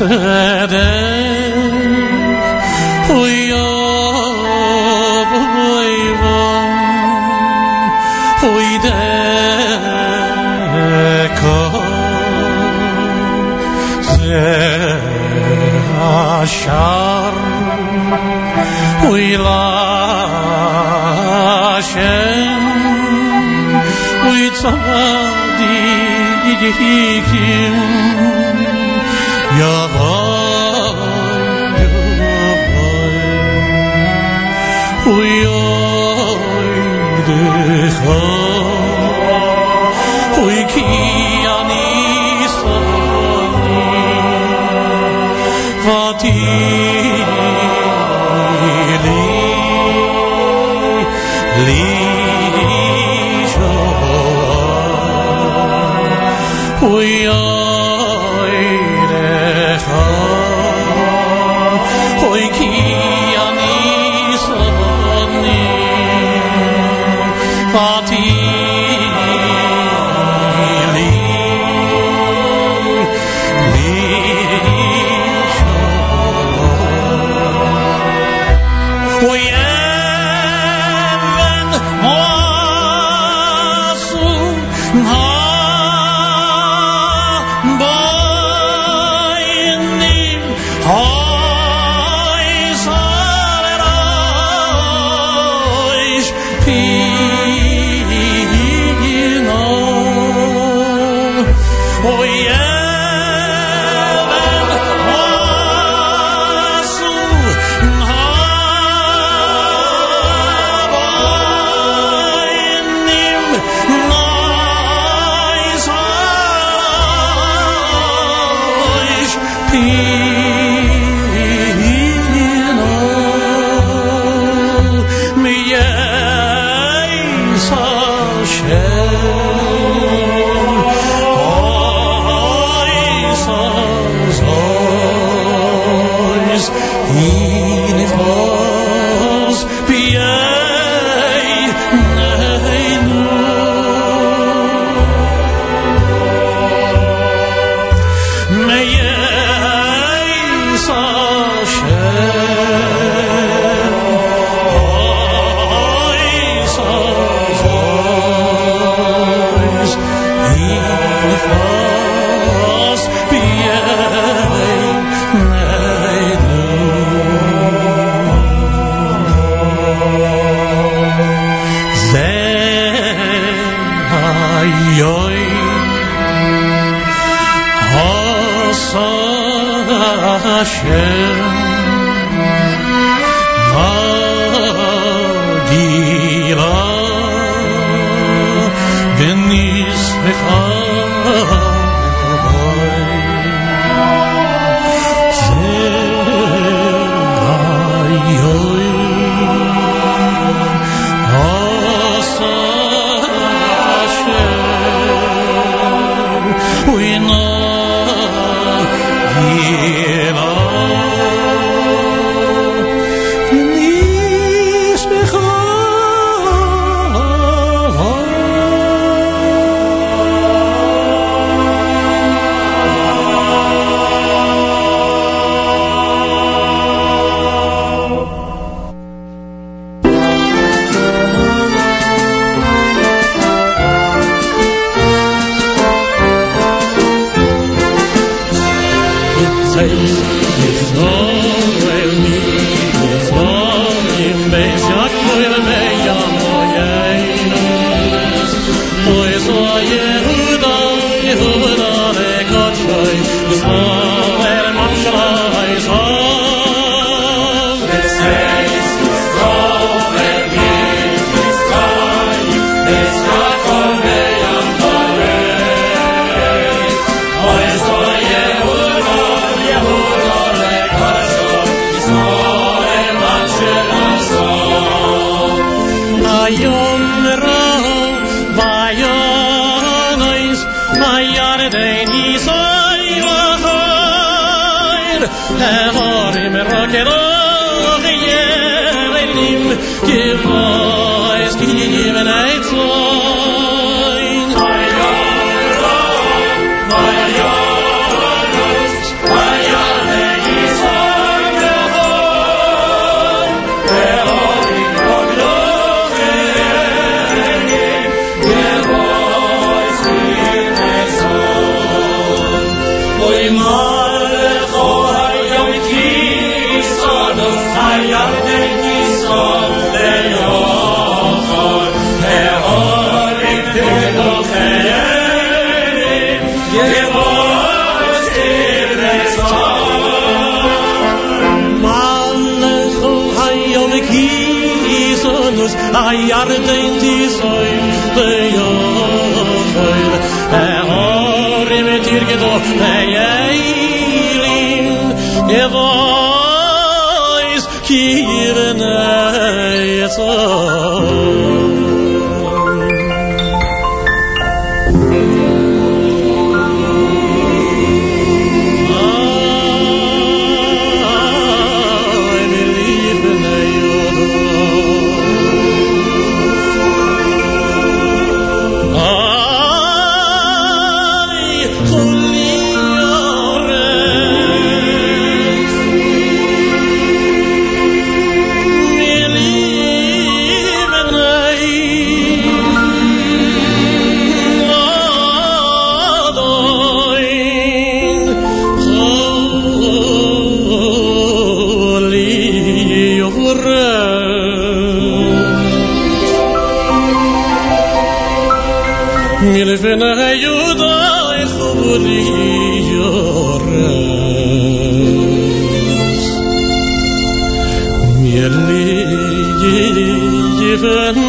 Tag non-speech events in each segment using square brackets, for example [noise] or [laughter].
We [laughs] share Ayarde in die Zoi, bei Jochen. Ä Ori mit ihr gedoch, bei Eilin. Ä Wois, ki. given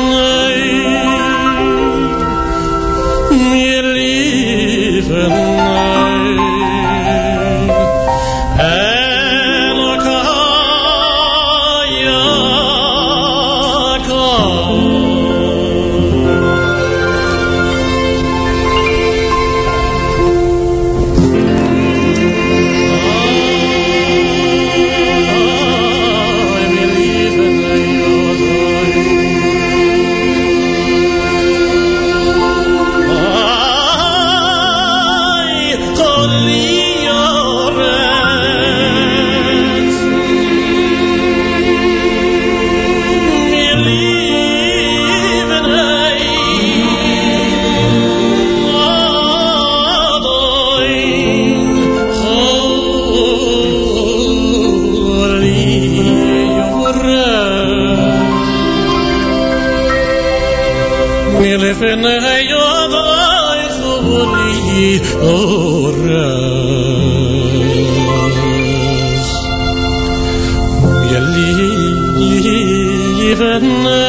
Suddenly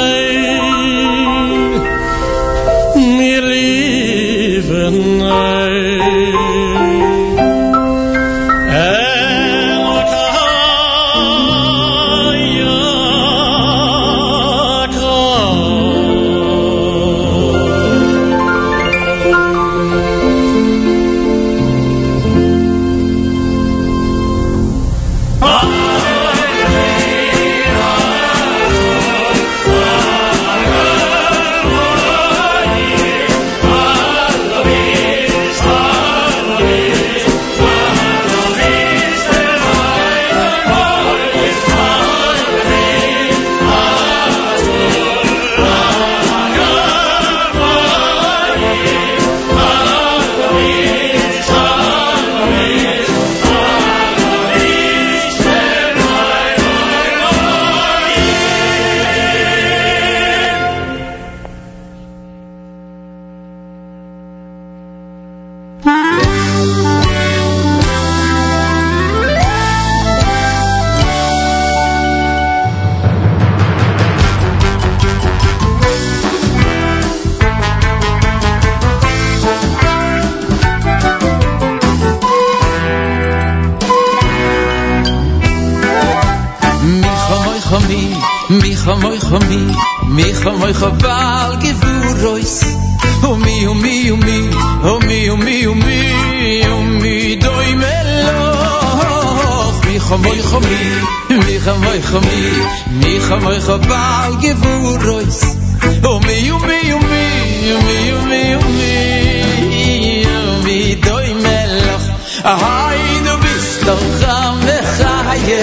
khaval ki furois o mi o mi o mi o mi o mi o מי o mi doy melo mi khaval khami mi khaval khami mi khaval khaval ki furois o mi o mi o mi o mi o mi doy melo ahay no bistam khamakha ye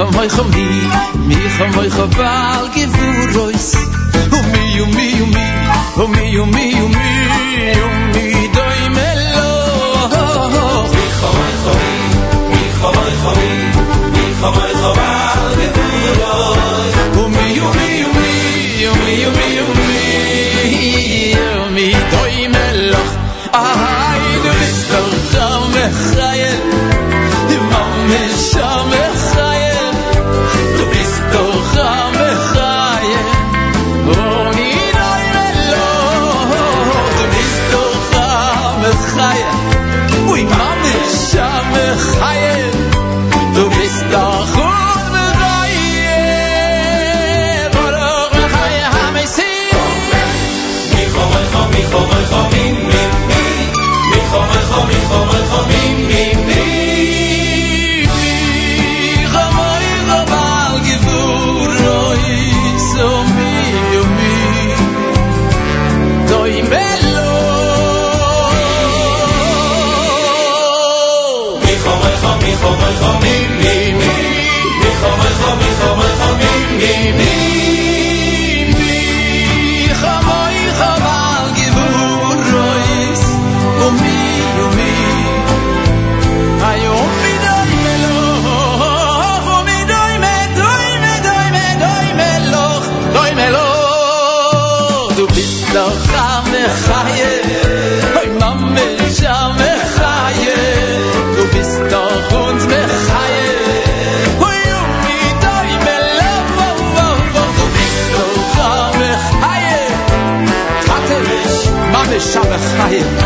kham moy kham mi mi kham moy vu rois. U mi u mi u mi u mi u mi u mi u mi doy melo. Mi kham moy kham mi mi kham moy kham mi kham moy khaval Sabes cair.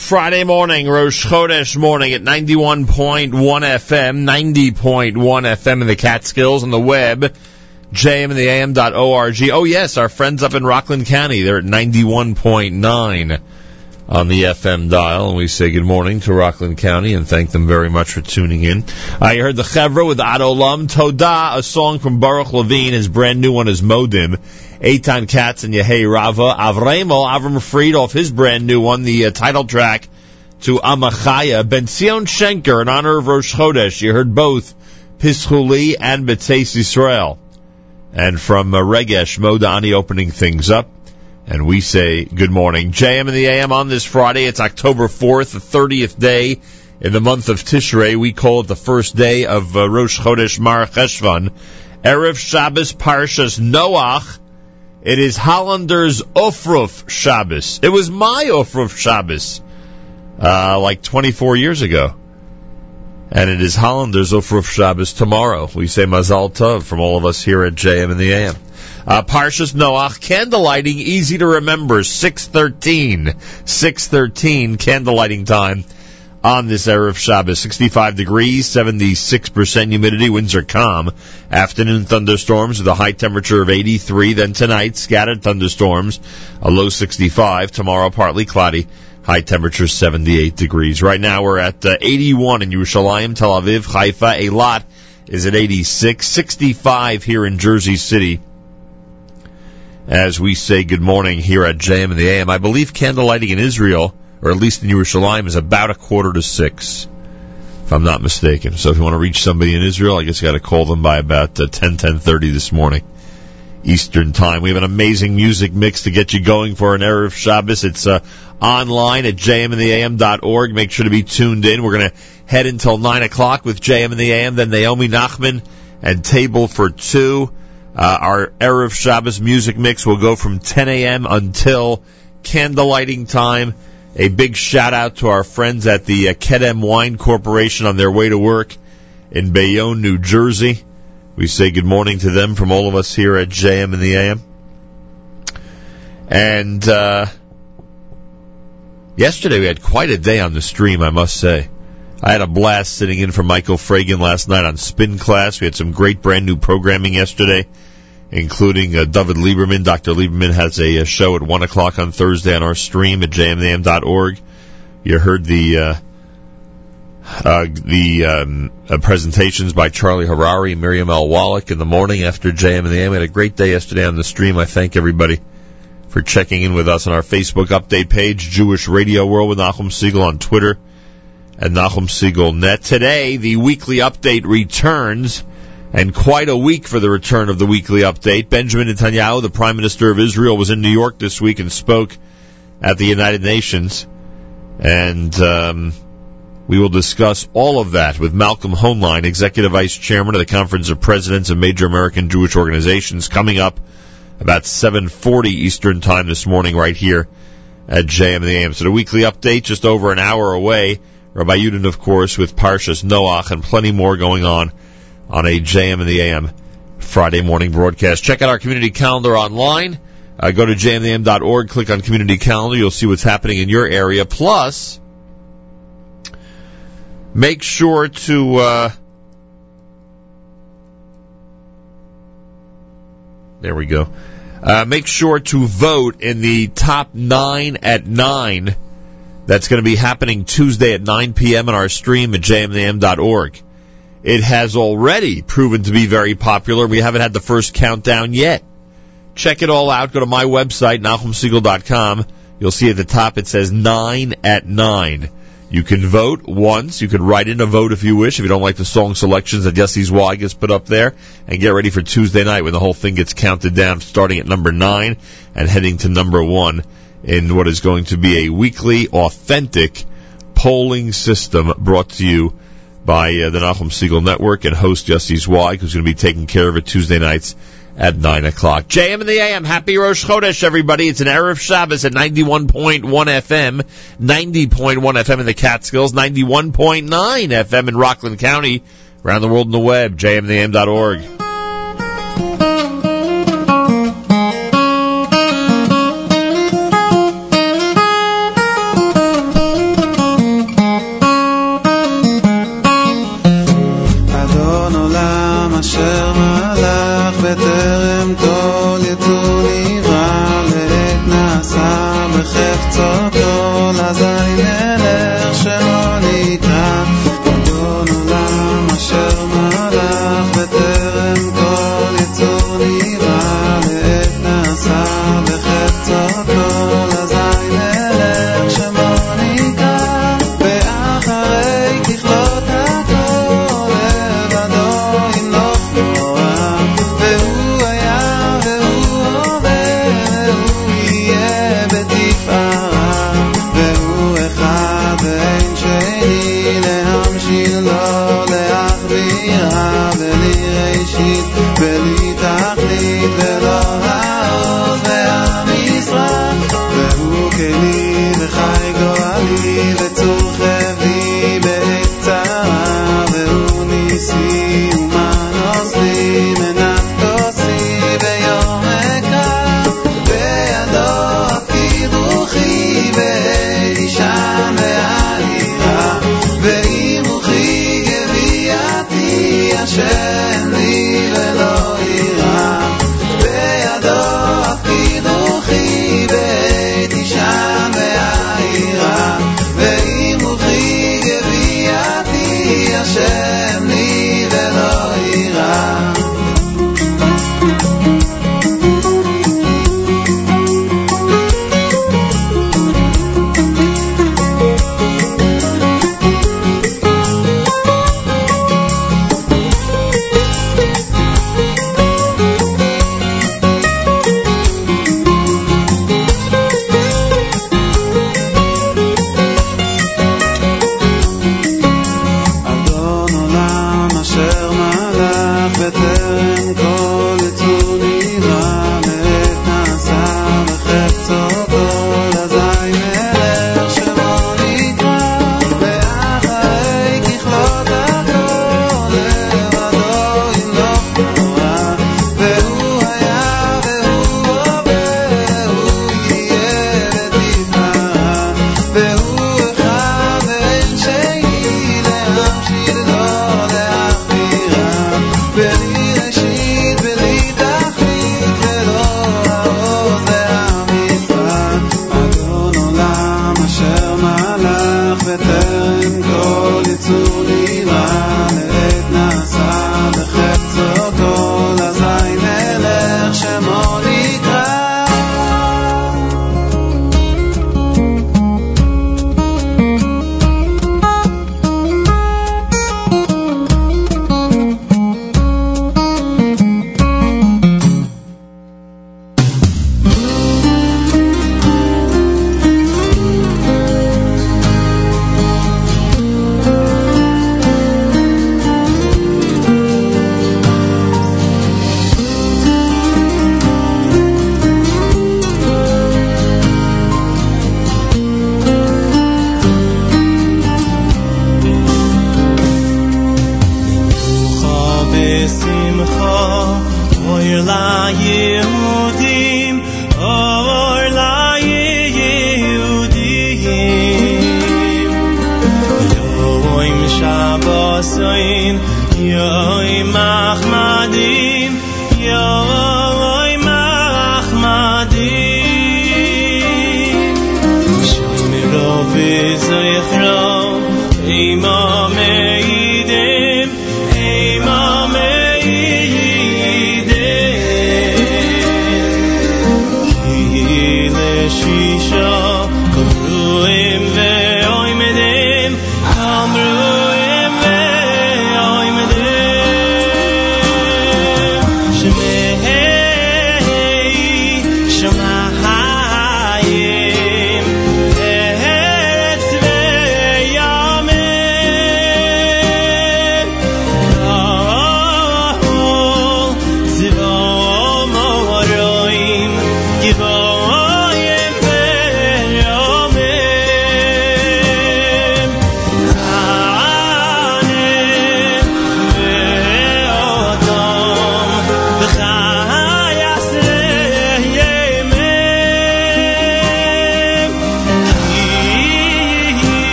Friday morning, Rosh Chodesh morning at 91.1 FM, 90.1 FM in the Catskills on the web, jmintheam.org. Oh yes, our friends up in Rockland County, they're at 91.9 on the FM dial, and we say good morning to Rockland County and thank them very much for tuning in. I heard the Chevra with Adolam Toda, a song from Baruch Levine. His brand new one is Modim. Eitan Katz and Yehei Rava. Avremo, Avram Fried off his brand new one, the uh, title track to Amachaya. Ben Zion Schenker in honor of Rosh Chodesh. You heard both Pischuli and B'Tzeis Israel. And from uh, Regesh Modani opening things up. And we say good morning. JM and the AM on this Friday. It's October 4th, the 30th day in the month of Tishrei. We call it the first day of uh, Rosh Chodesh Mar Cheshvan. Erev Shabbos Parshas Noach. It is Hollander's Ofruf Shabbos. It was my Ofruf Shabbos, uh, like 24 years ago. And it is Hollander's Ofruf Shabbos tomorrow. We say Mazal Tov from all of us here at JM in the AM. Uh, Parshas Noach, candlelighting, easy to remember, 613. 613, candlelighting time on this Erev Shabbos. 65 degrees, 76% humidity, winds are calm. Afternoon thunderstorms with a high temperature of 83. Then tonight, scattered thunderstorms, a low 65. Tomorrow, partly cloudy. High temperature 78 degrees. Right now we're at uh, 81 in Yerushalayim, Tel Aviv, Haifa. A lot is at 86. 65 here in Jersey City as we say good morning here at JM and the AM. I believe candlelighting in Israel, or at least in Yerushalayim, is about a quarter to six, if I'm not mistaken. So if you want to reach somebody in Israel, I guess you got to call them by about uh, 10, 10.30 this morning. Eastern Time. We have an amazing music mix to get you going for an Erev Shabbos. It's uh, online at jmandtheam.org. Make sure to be tuned in. We're going to head until 9 o'clock with JM and the AM, then Naomi Nachman and Table for Two. Uh, our Erev Shabbos music mix will go from 10 a.m. until candlelighting time. A big shout out to our friends at the uh, Kedem Wine Corporation on their way to work in Bayonne, New Jersey. We say good morning to them from all of us here at JM and the AM. And uh, yesterday we had quite a day on the stream, I must say. I had a blast sitting in for Michael Fragan last night on Spin Class. We had some great brand new programming yesterday, including uh, David Lieberman. Dr. Lieberman has a, a, show at 1 o'clock on Thursday on our stream at jmam.org. You heard the uh, Uh, the um, uh, presentations by Charlie Harary, and Miriam L. Wallach in the morning after JM and the AM. We had a great day yesterday on the stream. I thank everybody for checking in with us on our Facebook update page, Jewish Radio World with Nachum Segal on Twitter and Nachum Segal Net. Today, the weekly update returns, and quite a week for the return of the weekly update. Benjamin Netanyahu, the Prime Minister of Israel, was in New York this week and spoke at the United Nations, and um, we will discuss all of that with Malcolm Hoenlein, Executive Vice Chairman of the Conference of Presidents of Major American Jewish Organizations, coming up about 7.40 Eastern Time this morning right here at JM the AM. So the weekly update just over an hour away. Rabbi Yudin, of course, with Parshas Noach and plenty more going on on a JM and the AM Friday morning broadcast. Check out our community calendar online. Uh, go to jmam.org, click on community calendar. You'll see what's happening in your area. Plus, make sure to uh, there we go uh, make sure to vote in the top nine at nine that's going to be happening tuesday at 9 p.m. on our stream at jmam.org it has already proven to be very popular. We haven't had the first countdown yet. Check it all out. Go to my website nachumsegal.com you'll see at the top it says 9 at 9 you can vote once. You can write in a vote if you wish. If you don't like the song selections that Jesse's Why gets put up there, and get ready for Tuesday night when the whole thing gets counted down, starting at number nine and heading to number one in what is going to be a weekly, authentic polling system brought to you by uh, the Nachum Segal Network and host Jesse's Why, who's going to be taking care of it Tuesday nights at 9 o'clock. JM and the AM. Happy Rosh Chodesh, everybody. It's an Erev Shabbos at 91.1 FM, 90.1 FM in the Catskills, 91.9 FM in Rockland County, around the world on the web, jmandtheam.org.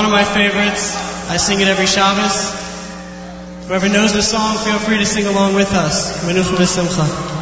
one of my favorites. I sing it every Shabbos. Whoever knows the song, feel free to sing along with us. Menucha v'simcha.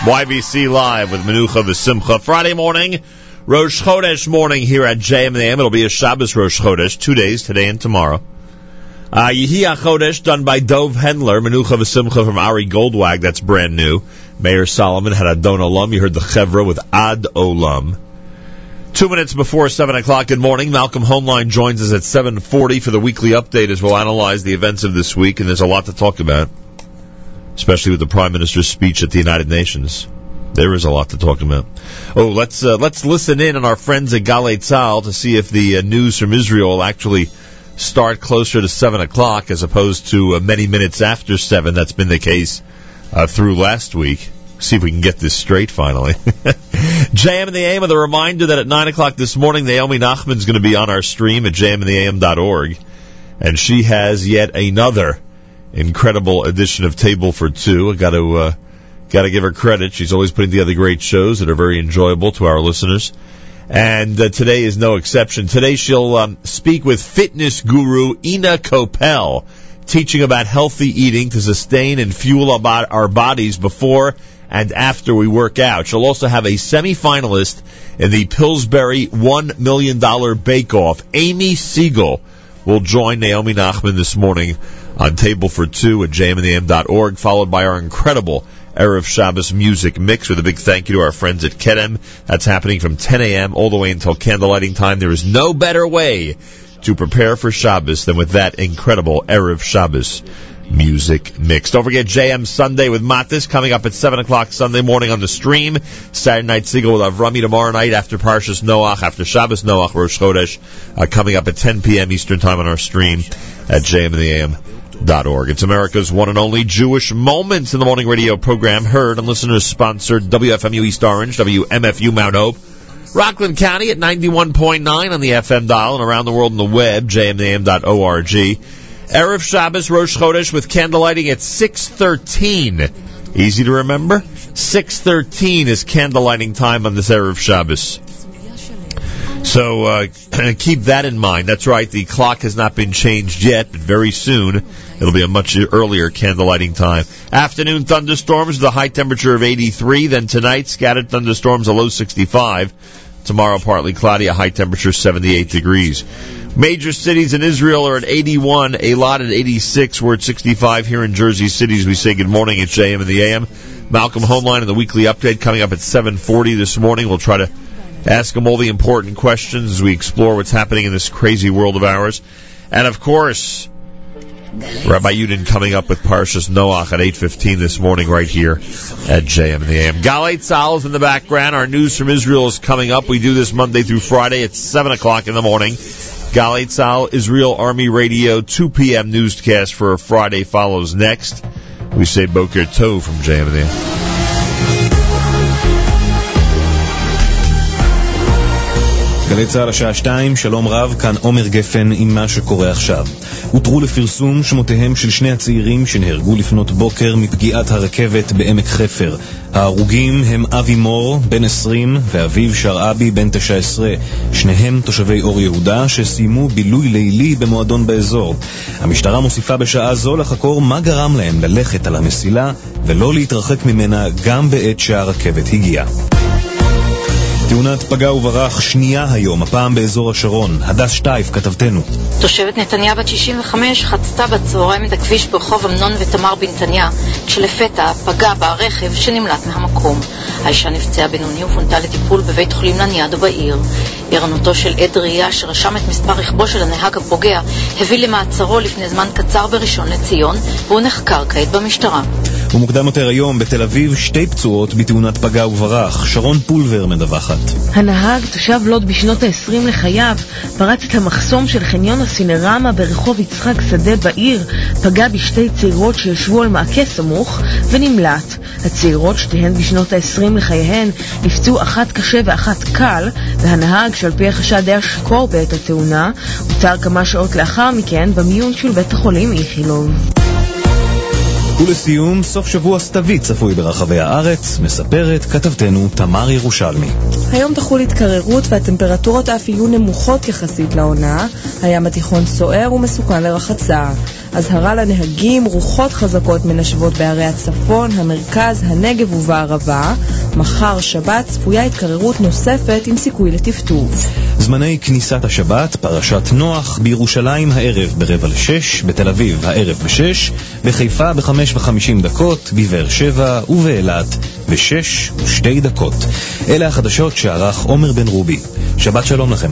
YBC Live with Menucha V'Simcha. Friday morning, Rosh Chodesh morning here at JM in the AM. It'll be a Shabbos Rosh Chodesh, two days, today and tomorrow. Uh, Yehi Chodesh done by Dove Hendler, Menucha V'Simcha from Ari Goldwag, that's brand new. Mayor Solomon had Adon Olam. You heard the Chevra with Ad Olam. Two minutes before seven o'clock. Good morning. Malcolm Hoenlein joins us at seven forty for the weekly update as we'll analyze the events of this week, and there's a lot to talk about, especially with the Prime Minister's speech at the United Nations. There is a lot to talk about. Oh, let's uh, let's listen in on our friends at Galei Tzahal to see if the uh, news from Israel will actually start closer to seven o'clock as opposed to uh, many minutes after seven. That's been the case uh, through last week. See if we can get this straight finally. [laughs] JM and the AM with a reminder that at 9 o'clock this morning, Naomi Nachman's going to be on our stream at jmandtheam.org. And she has yet another incredible edition of Table for Two. I got to, uh, got to give her credit. She's always putting together great shows that are very enjoyable to our listeners. And uh, today is no exception. Today she'll um, speak with fitness guru Ina Kopel, teaching about healthy eating to sustain and fuel our, our bodies before and after we work out. She'll also have a semi-finalist in the Pillsbury $1 million bake-off. Amy Siegel will join Naomi Nachman this morning on Table for Two at jmandam.org, followed by our incredible Erev Shabbos music mix with a big thank you to our friends at Kedem. That's happening from 10 a.m. all the way until candlelighting time. There is no better way to prepare for Shabbos than with that incredible Erev Shabbos music mix. Don't forget JM Sunday with Matis coming up at 7 o'clock Sunday morning on the stream. Saturday night Segal with Avrami tomorrow night after Parshas Noach, after Shabbos Noach, Rosh Chodesh, uh, coming up at 10 p.m. Eastern Time on our stream at jmandtheam.org. It's America's one and only Jewish Moments in the Morning radio program, heard and listeners sponsored WFMU East Orange, WMFU Mount Hope, Rockland County at 91.9 on the FM dial and around the world on the web, jmam.org. Erev Shabbos Rosh Chodesh with candlelighting at 6.13. Easy to remember? 6.13 is candlelighting time on this Erev Shabbos. So uh, [clears throat] keep that in mind. That's right, the clock has not been changed yet, but very soon it'll be a much earlier candlelighting time. Afternoon thunderstorms the high temperature of 83. Then tonight, scattered thunderstorms, a low 65. Tomorrow, partly cloudy, a high temperature 78 degrees. Major cities in Israel are at 81, a lot at 86. We're at 65 here in Jersey City. As we say good morning, it's JM and the AM. Malcolm Hoenlein and the weekly update coming up at 7:40 this morning. We'll try to ask him all the important questions as we explore what's happening in this crazy world of ours. And of course, Rabbi Yudin coming up with Parshas Noach at 8.15 this morning right here at JM the AM. Galei Tzahal is in the background. Our news from Israel is coming up. We do this Monday through Friday at 7 o'clock in the morning. Galei Tzahal, Israel Army Radio, 2 p.m. newscast for Friday follows next. We say Boker Tov from JM the AM. גלי צה"ל השעה שתיים, שלום רב, כאן עומר גפן עם מה שקורה עכשיו. הותרו לפרסום שמותיהם של שני הצעירים שנהרגו לפנות בוקר מפגיעת הרכבת בעמק חפר. ההרוגים הם אבי מור, בן 20, ואביו שרעבי, בן 19. שניהם תושבי אור יהודה שסיימו בילוי לילי במועדון באזור. המשטרה מוסיפה בשעה זו לחקור מה גרם להם ללכת על המסילה ולא להתרחק ממנה גם בעת שהרכבת הגיעה. תאונת פגע וברח שנייה היום, הפעם באזור השרון. הדס שטייף, כתבתנו. תושבת נתניה בת 65 חצתה בצהריים את הכביש ברחוב אמנון ותמר בנתניה, כשלפתע פגע בה רכב שנמלט מהמקום. האישה נפצעה בינוני ופונתה לטיפול בבית חולים לניאדו בעיר. ערנותו של עד ראייה שרשם את מספר רכבו של הנהג הפוגע הביא למעצרו לפני זמן קצר בראשון לציון, והוא נחקר כעת במשטרה. ומוקדם יותר היום בתל אביב שתי פצועות בתאונת פגע וברח. שרון פולבר מדווחת. הנהג, תושב לוד בשנות ה-20 לחייו, פרץ את המחסום של חניון הסינרמה ברחוב יצחק שדה בעיר, פגע בשתי צעירות שישבו על מעקה סמוך ונמלט. הצעירות, שתיהן בשנות ה-20 לחייהן, נפצעו אחת קשה ואחת קל, והנהג, שעל פי החשד היה שיכור בעת התאונה, הותר כמה שעות לאחר מכן במיון של בית החולים איכילוב. ולסיום, סוף שבוע סתווי צפוי ברחבי הארץ, מספרת כתבתנו תמר ירושלמי. היום תחול התקררות והטמפרטורות אף יהיו נמוכות יחסית לעונה. הים התיכון סוער ומסוכן לרחצה. אזהרה לנהגים, רוחות חזקות מנשבות בערי הצפון, המרכז, הנגב ובערבה. מחר, שבת, צפויה התקררות נוספת עם סיכוי לטפטוף. זמני כניסת השבת, פרשת נוח, בירושלים הערב ברבע לשש, בתל אביב הערב בשש, בחיפה בחמש וחמישים דקות, בבאר שבע ובאילת בשש ושתי דקות. אלה החדשות שערך עומר בן רובי. שבת שלום לכם.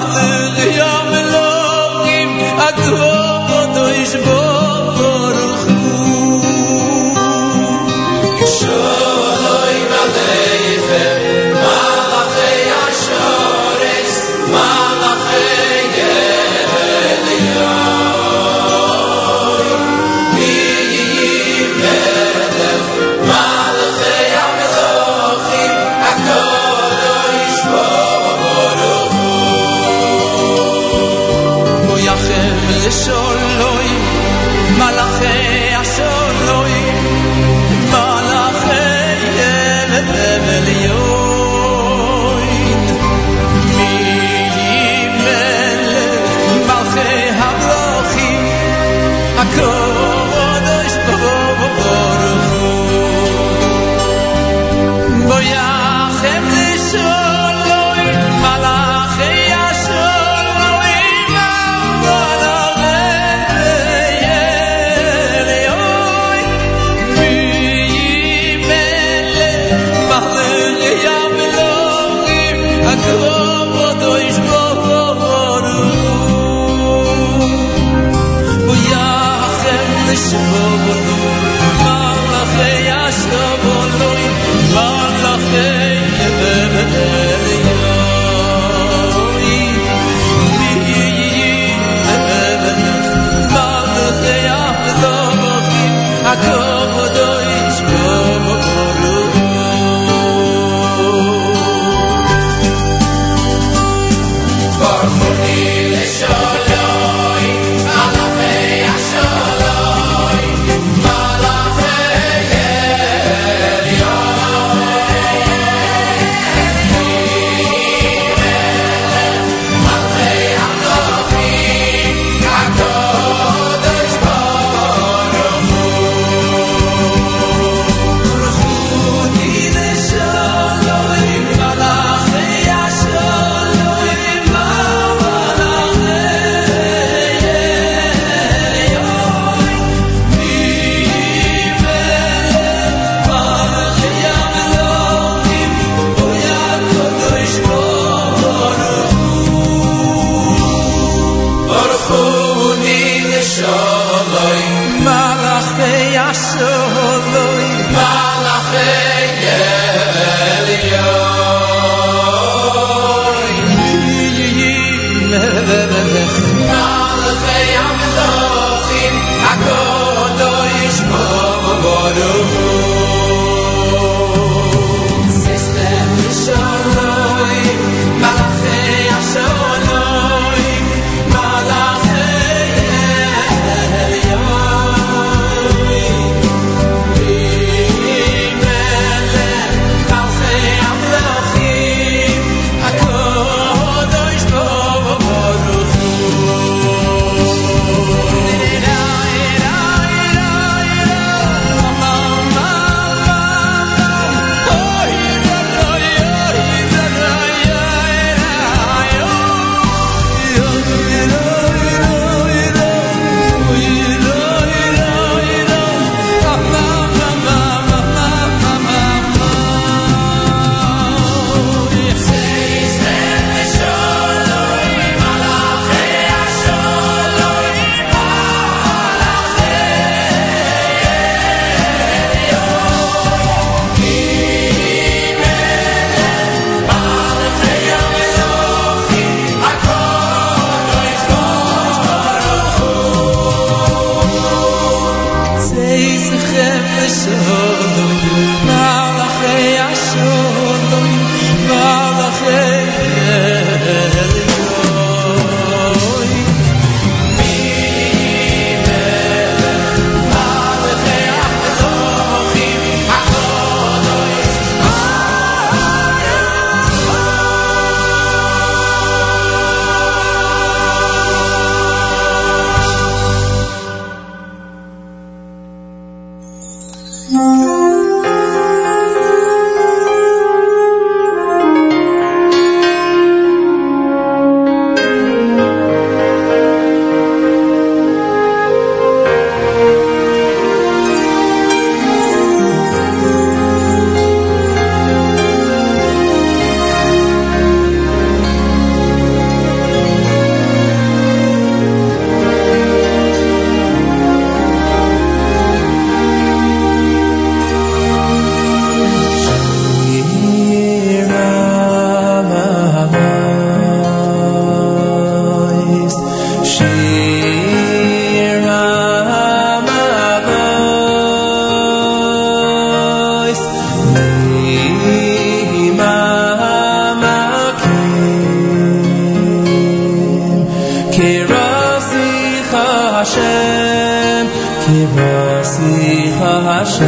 partir.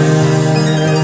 Hashem,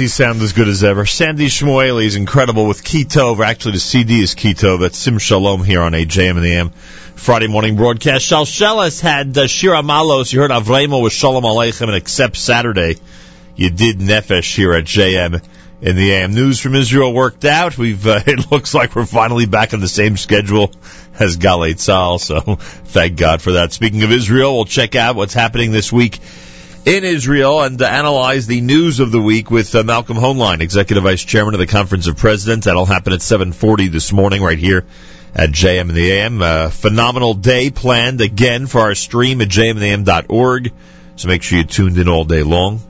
he sound as good as ever. Sandy Shmueli is incredible with Kitov. Actually, the CD is Kitov. That's Sim Shalom here on AJM and the AM Friday morning broadcast. Shalshelis had uh, Shira Malos. You heard Avremo with Shalom Aleichem and except Saturday, you did Nefesh here at JM in the AM. News from Israel worked out. We've, uh, [laughs] it looks like we're finally back on the same schedule as Galei Tzahal, so [laughs] thank God for that. Speaking of Israel, we'll check out what's happening this week in Israel and uh, analyze the news of the week with uh, Malcolm Hoenlein, Executive Vice Chairman of the Conference of Presidents. That'll happen at 7:40 this morning, right here at JM and the AM. Uh, phenomenal day planned again for our stream at jmandtheam.org. So make sure you tuned in all day long.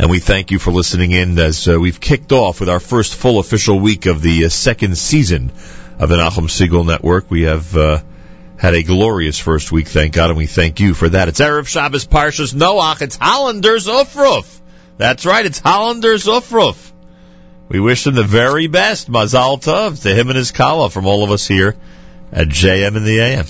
And we thank you for listening in as uh, we've kicked off with our first full official week of the uh, second season of the Nachum Segal Network. We have uh, had a glorious first week, thank God, and we thank you for that. It's Erev Shabbos Parshas Noach. It's Hollander's Ufruf. That's right, it's Hollander's Ufruf. We wish him the very best. Mazal Tov to him and his kala from all of us here at JM in the AM.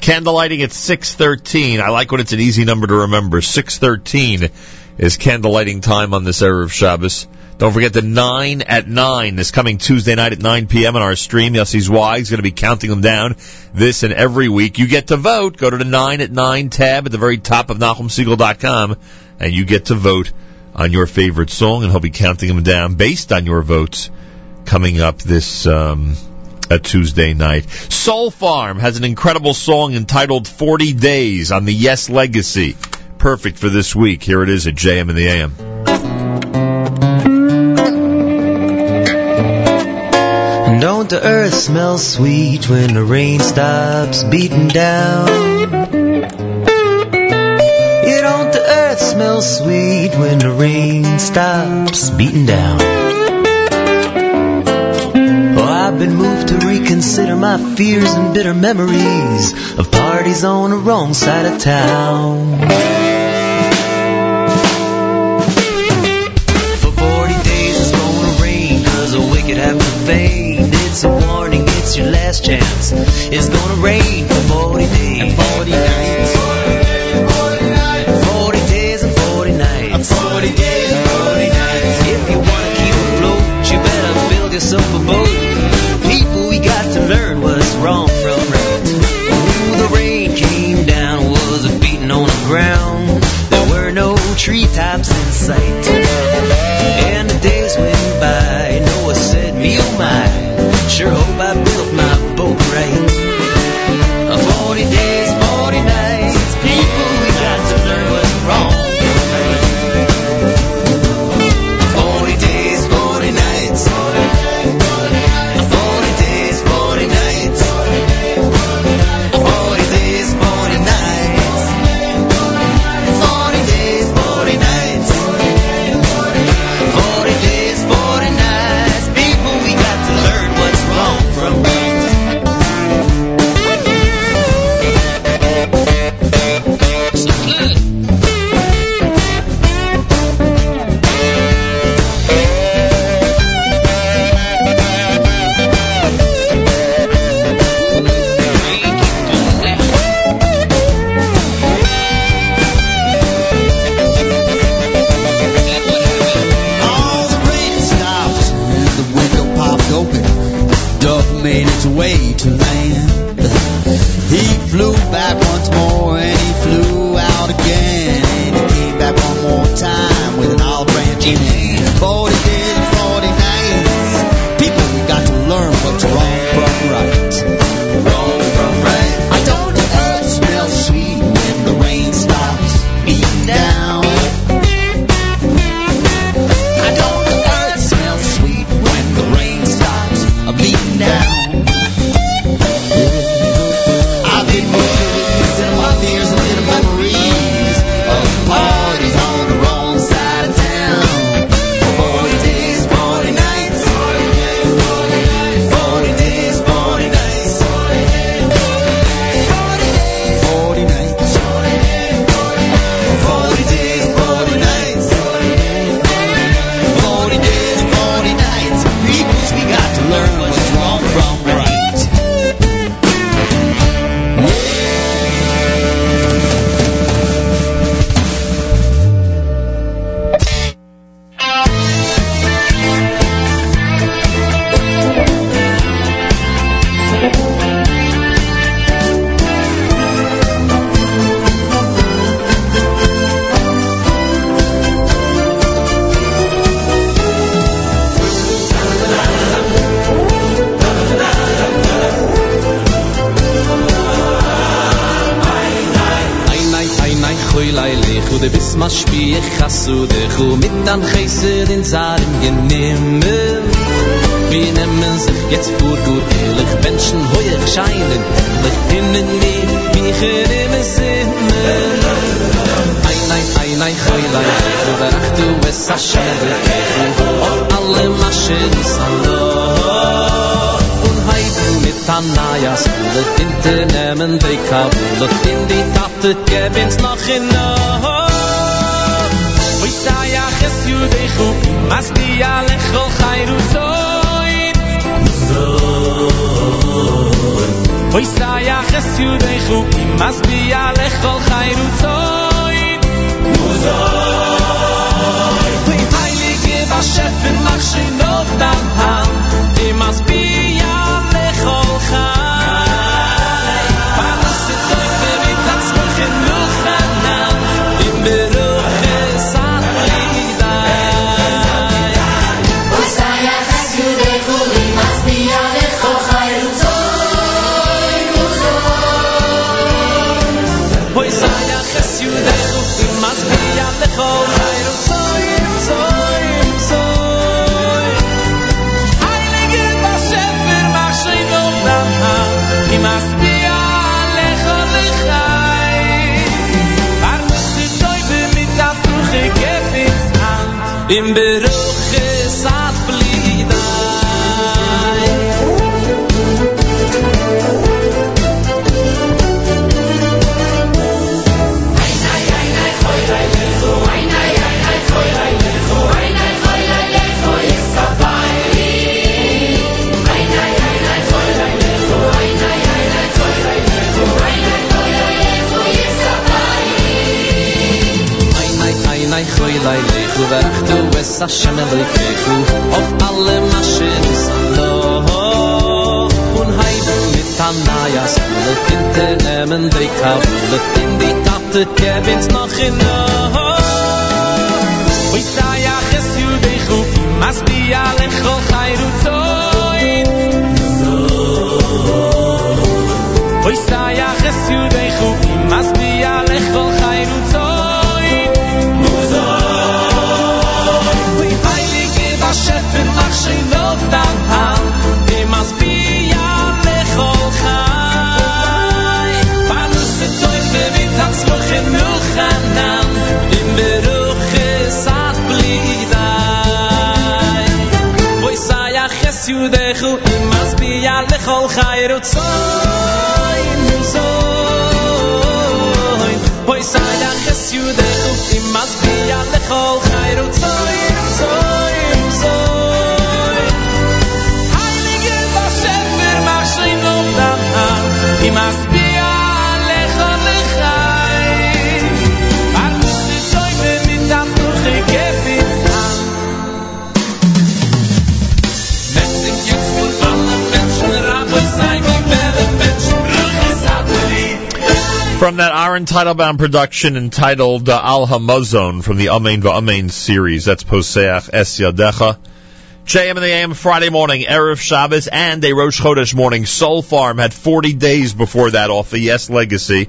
Candlelighting at 6.13. I like when it's an easy number to remember. 6.13 is candlelighting time on this Erev Shabbos. Don't forget the 9 at 9 this coming Tuesday night at 9 p.m. on our stream. Yossi's Why is going to be counting them down this and every week. You get to vote. Go to the 9 at 9 tab at the very top of nachumsegal.com and you get to vote on your favorite song and he'll be counting them down based on your votes coming up this um, a Tuesday night. Soul Farm has an incredible song entitled 40 Days on the Yes Legacy perfect for this week. Here it is at JM and the AM. Don't the earth smell sweet when the rain stops beating down? Yeah, don't the earth smell sweet when the rain stops beating down? Oh, I've been moved to reconsider my fears and bitter memories of parties on the wrong side of town. it. It's a warning, it's your last chance. It's gonna rain for 40 days. And 40 nights. lei lay khu es khu wa sa shame lay lay khu un hayd mit Tanaya ya so kinte nemen de kabule in di tatte kevins noch in no ho saya khis yu khu mas bi ya le khu khairu so in khis yu השפל מחשילות דרכם ומשפיע לכל חי. פרנוס וטוב ומתעצמוך הם מוכנם אם ברוכס עד From that Aaron Teitelbaum production entitled uh, Al Hamazon from the Amein Va'amein series, that's Poseach Es Yadecha. JM in the AM Friday morning, Erev Shabbos, and a Rosh Chodesh morning. Soul Farm had 40 days before that off the Yes Legacy.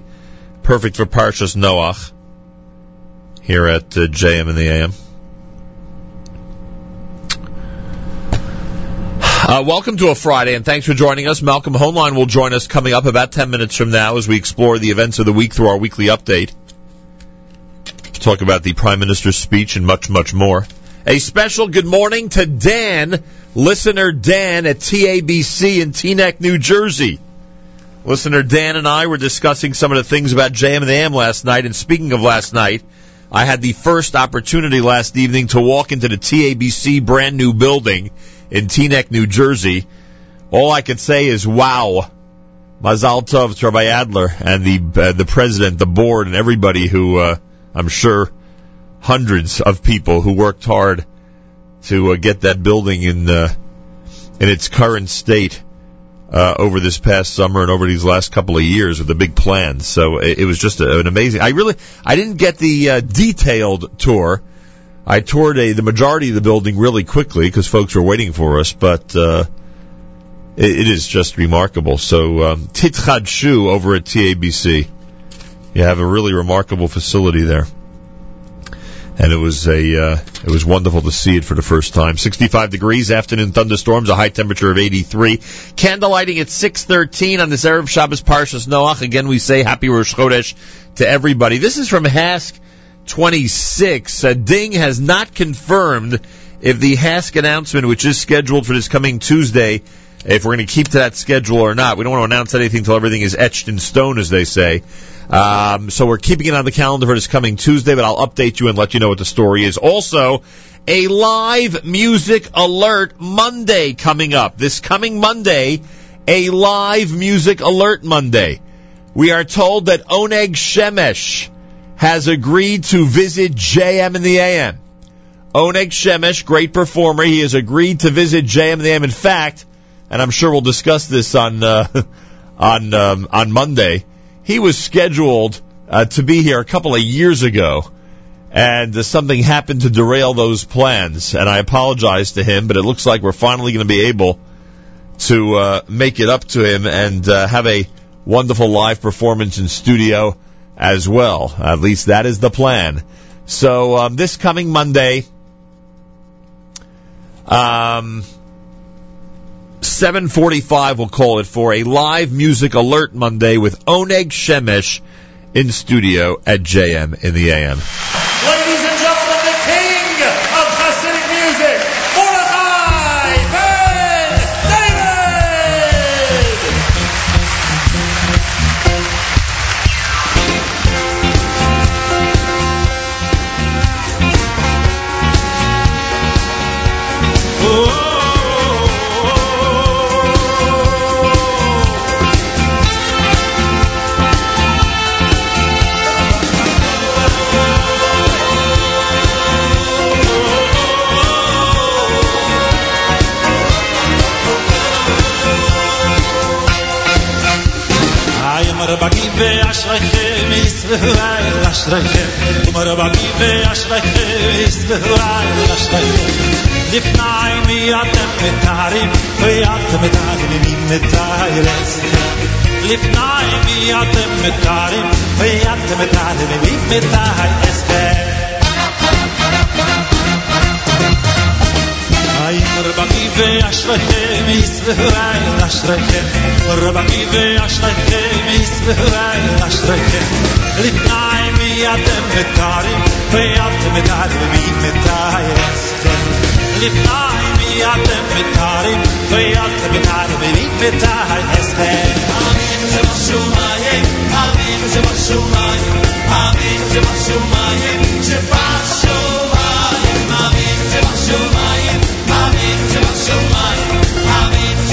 Perfect for Parshas Noach. Here at uh, JM in the AM. Uh, welcome to a Friday, and thanks for joining us. Malcolm Hoenlein will join us coming up about 10 minutes from now as we explore the events of the week through our weekly update. Talk about the Prime Minister's speech and much, much more. A special good morning to Dan, listener Dan at TABC in Teaneck, New Jersey. Listener Dan and I were discussing some of the things about JM and the AM last night, and speaking of last night, I had the first opportunity last evening to walk into the TABC brand new building in Teaneck, New Jersey. All I can say is wow. Mazal Tov Rabbi Adler and the uh, the president, the board, and everybody who uh, I'm sure hundreds of people who worked hard to uh, get that building in uh, in its current state uh, over this past summer and over these last couple of years with the big plans. So it, it was just a, an amazing. I really I didn't get the uh, detailed tour. I toured a, the majority of the building really quickly because folks were waiting for us, but uh, it, it is just remarkable. So um, Titchad Shu over at TABC, you have a really remarkable facility there, and it was a uh, it was wonderful to see it for the first time. 65 degrees, afternoon thunderstorms, a high temperature of 83. Candlelighting at 6:13 on this Erev Shabbos Parshas Noach. Again, we say Happy Rosh Chodesh to everybody. This is from HASC 26. Uh, Ding has not confirmed if the HASC announcement, which is scheduled for this coming Tuesday, if we're going to keep to that schedule or not. We don't want to announce anything until everything is etched in stone, as they say. Um, so we're keeping it on the calendar for this coming Tuesday, but I'll update you and let you know what the story is. Also, a live music alert Monday coming up. This coming Monday, a live music alert Monday. We are told that Oneg Shemesh has agreed to visit JM in the AM. Oneg Shemesh, great performer, he has agreed to visit JM in the AM. In fact, and I'm sure we'll discuss this on uh, [laughs] on um, on Monday. He was scheduled uh, to be here a couple of years ago, and uh, something happened to derail those plans. And I apologize to him, but it looks like we're finally going to be able to uh, make it up to him and uh, have a wonderful live performance in studio. As well. At least that is the plan. So um, this coming Monday, um, 7:45 we'll call it for a live music alert Monday with Oneg Shemesh in studio at JM in the AM. רבי ואשריכם ישראל אשריכם ומה רבי ואשריכם ישראל אשריכם לפני מי אתם מתארים ואי אתם מתארים מי מתאר לפני מי אתם מתארים ואי אתם מתארים מי מתאר אסכם היינו ashrechem Israel ashrechem rabbi ve ashrechem Israel ashrechem lifnai mi atem metarim ve atem metarim mi metayeschem lifnai mi atem metarim ve atem metarim mi metayeschem amin shemasumayim amin shemasumayim amin shemasumayim shemasumayim amin shemasumayim amin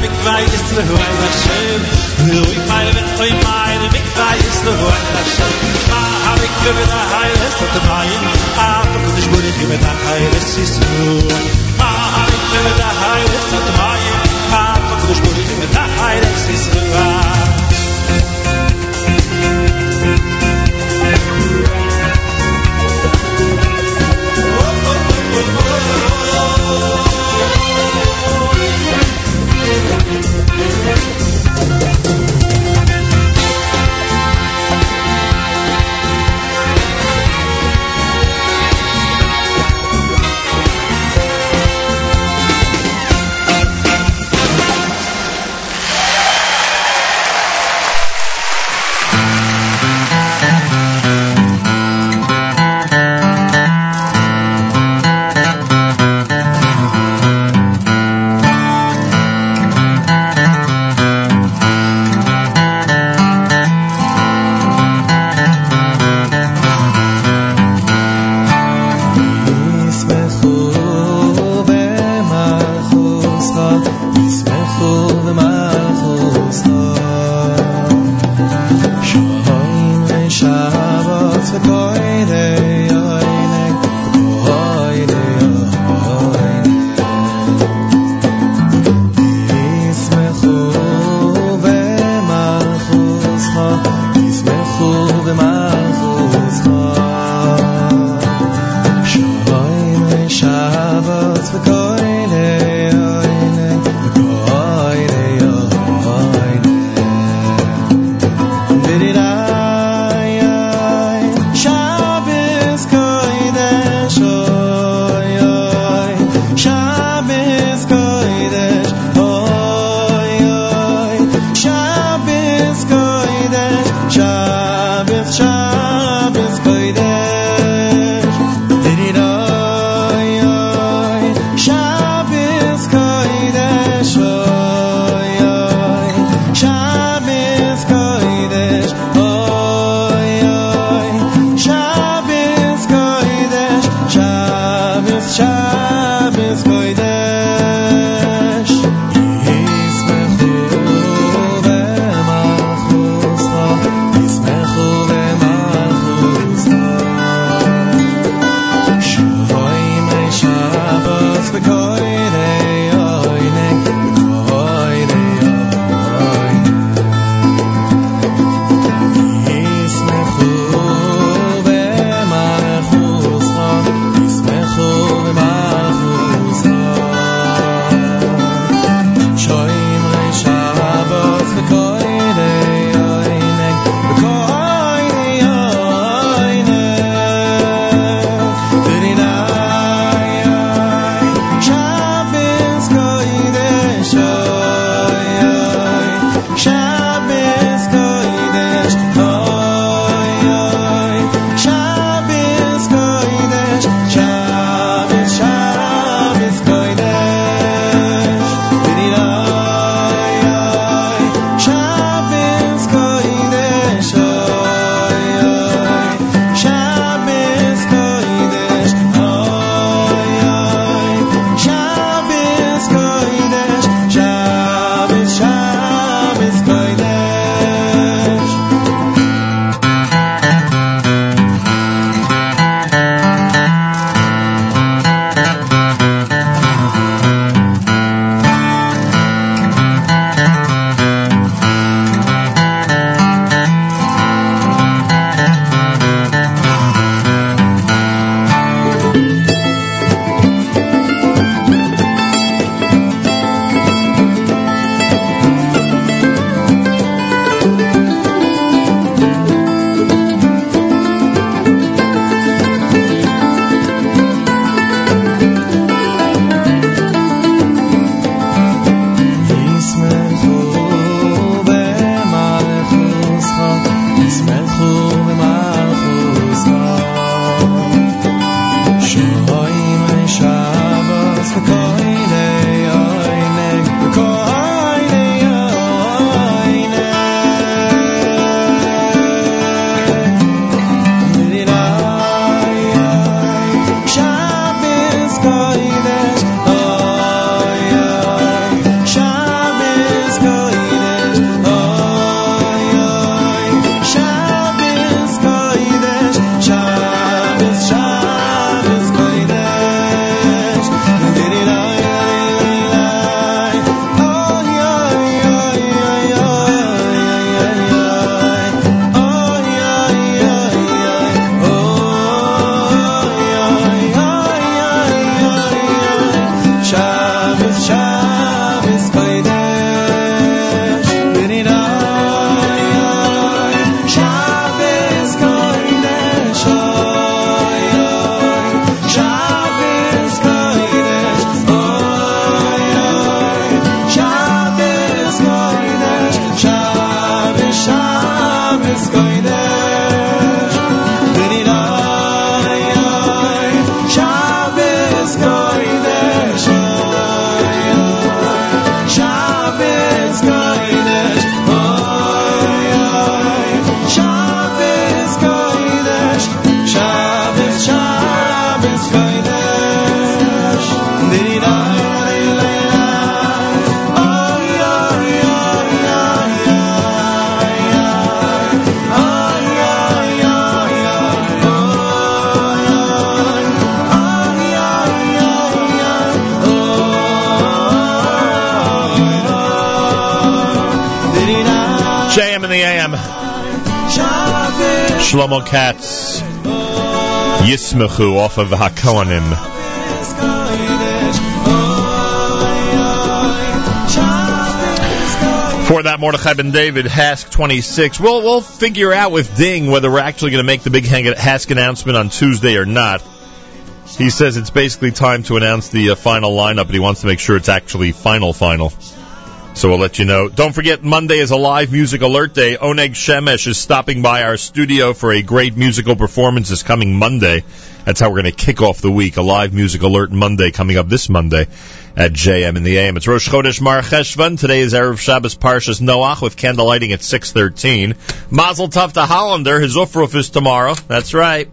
Mit weiß du meile mit der sat mein ab du dich wurde ich mit der Yismachu off of. For that, Mordechai Ben David, HASC 26. We'll, we'll figure out with Ding whether we're actually going to make the big HASC announcement on Tuesday or not. He says it's basically time to announce the uh, final lineup, but he wants to make sure it's actually final, final. So we'll let you know. Don't forget, Monday is a live music alert day. Oneg Shemesh is stopping by our studio for a great musical performance this coming Monday. That's how we're going to kick off the week. A live music alert Monday coming up this Monday at JM in the AM. It's Rosh Chodesh Mar Cheshvan. Today is Erev Shabbos Parshas Noach with candle lighting at 6.13. Mazel Tov to Hollander. His Ufruf is tomorrow. That's right.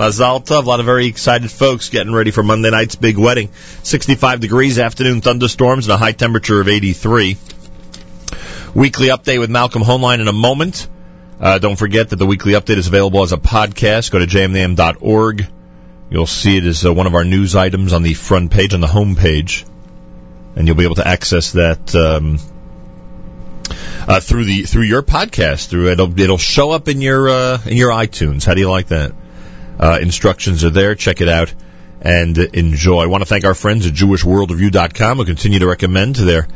Mazal Tov. A lot of very excited folks getting ready for Monday night's big wedding. 65 degrees, afternoon thunderstorms, and a high temperature of 83. Weekly update with Malcolm Hoenlein in a moment. Uh, don't forget that the weekly update is available as a podcast. Go to jmnam.org. You'll see it as uh, one of our news items on the front page, on the home page. And you'll be able to access that um, uh, through the through your podcast. Through it'll it'll show up in your uh, in your iTunes. How do you like that? Uh, instructions are there. Check it out and enjoy. I want to thank our friends at JewishWorldReview.com who continue to recommend to their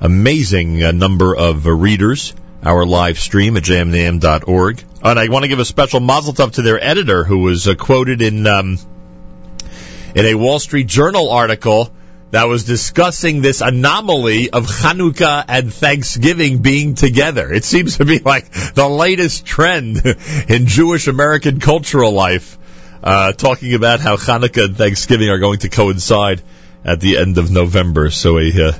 amazing uh, number of uh, readers our live stream at jmnam.org. And I want to give a special mazel tov to their editor who was uh, quoted in um, in a Wall Street Journal article that was discussing this anomaly of Hanukkah and Thanksgiving being together. It seems to be like the latest trend [laughs] in Jewish American cultural life, uh, talking about how Hanukkah and Thanksgiving are going to coincide at the end of November. So a, uh,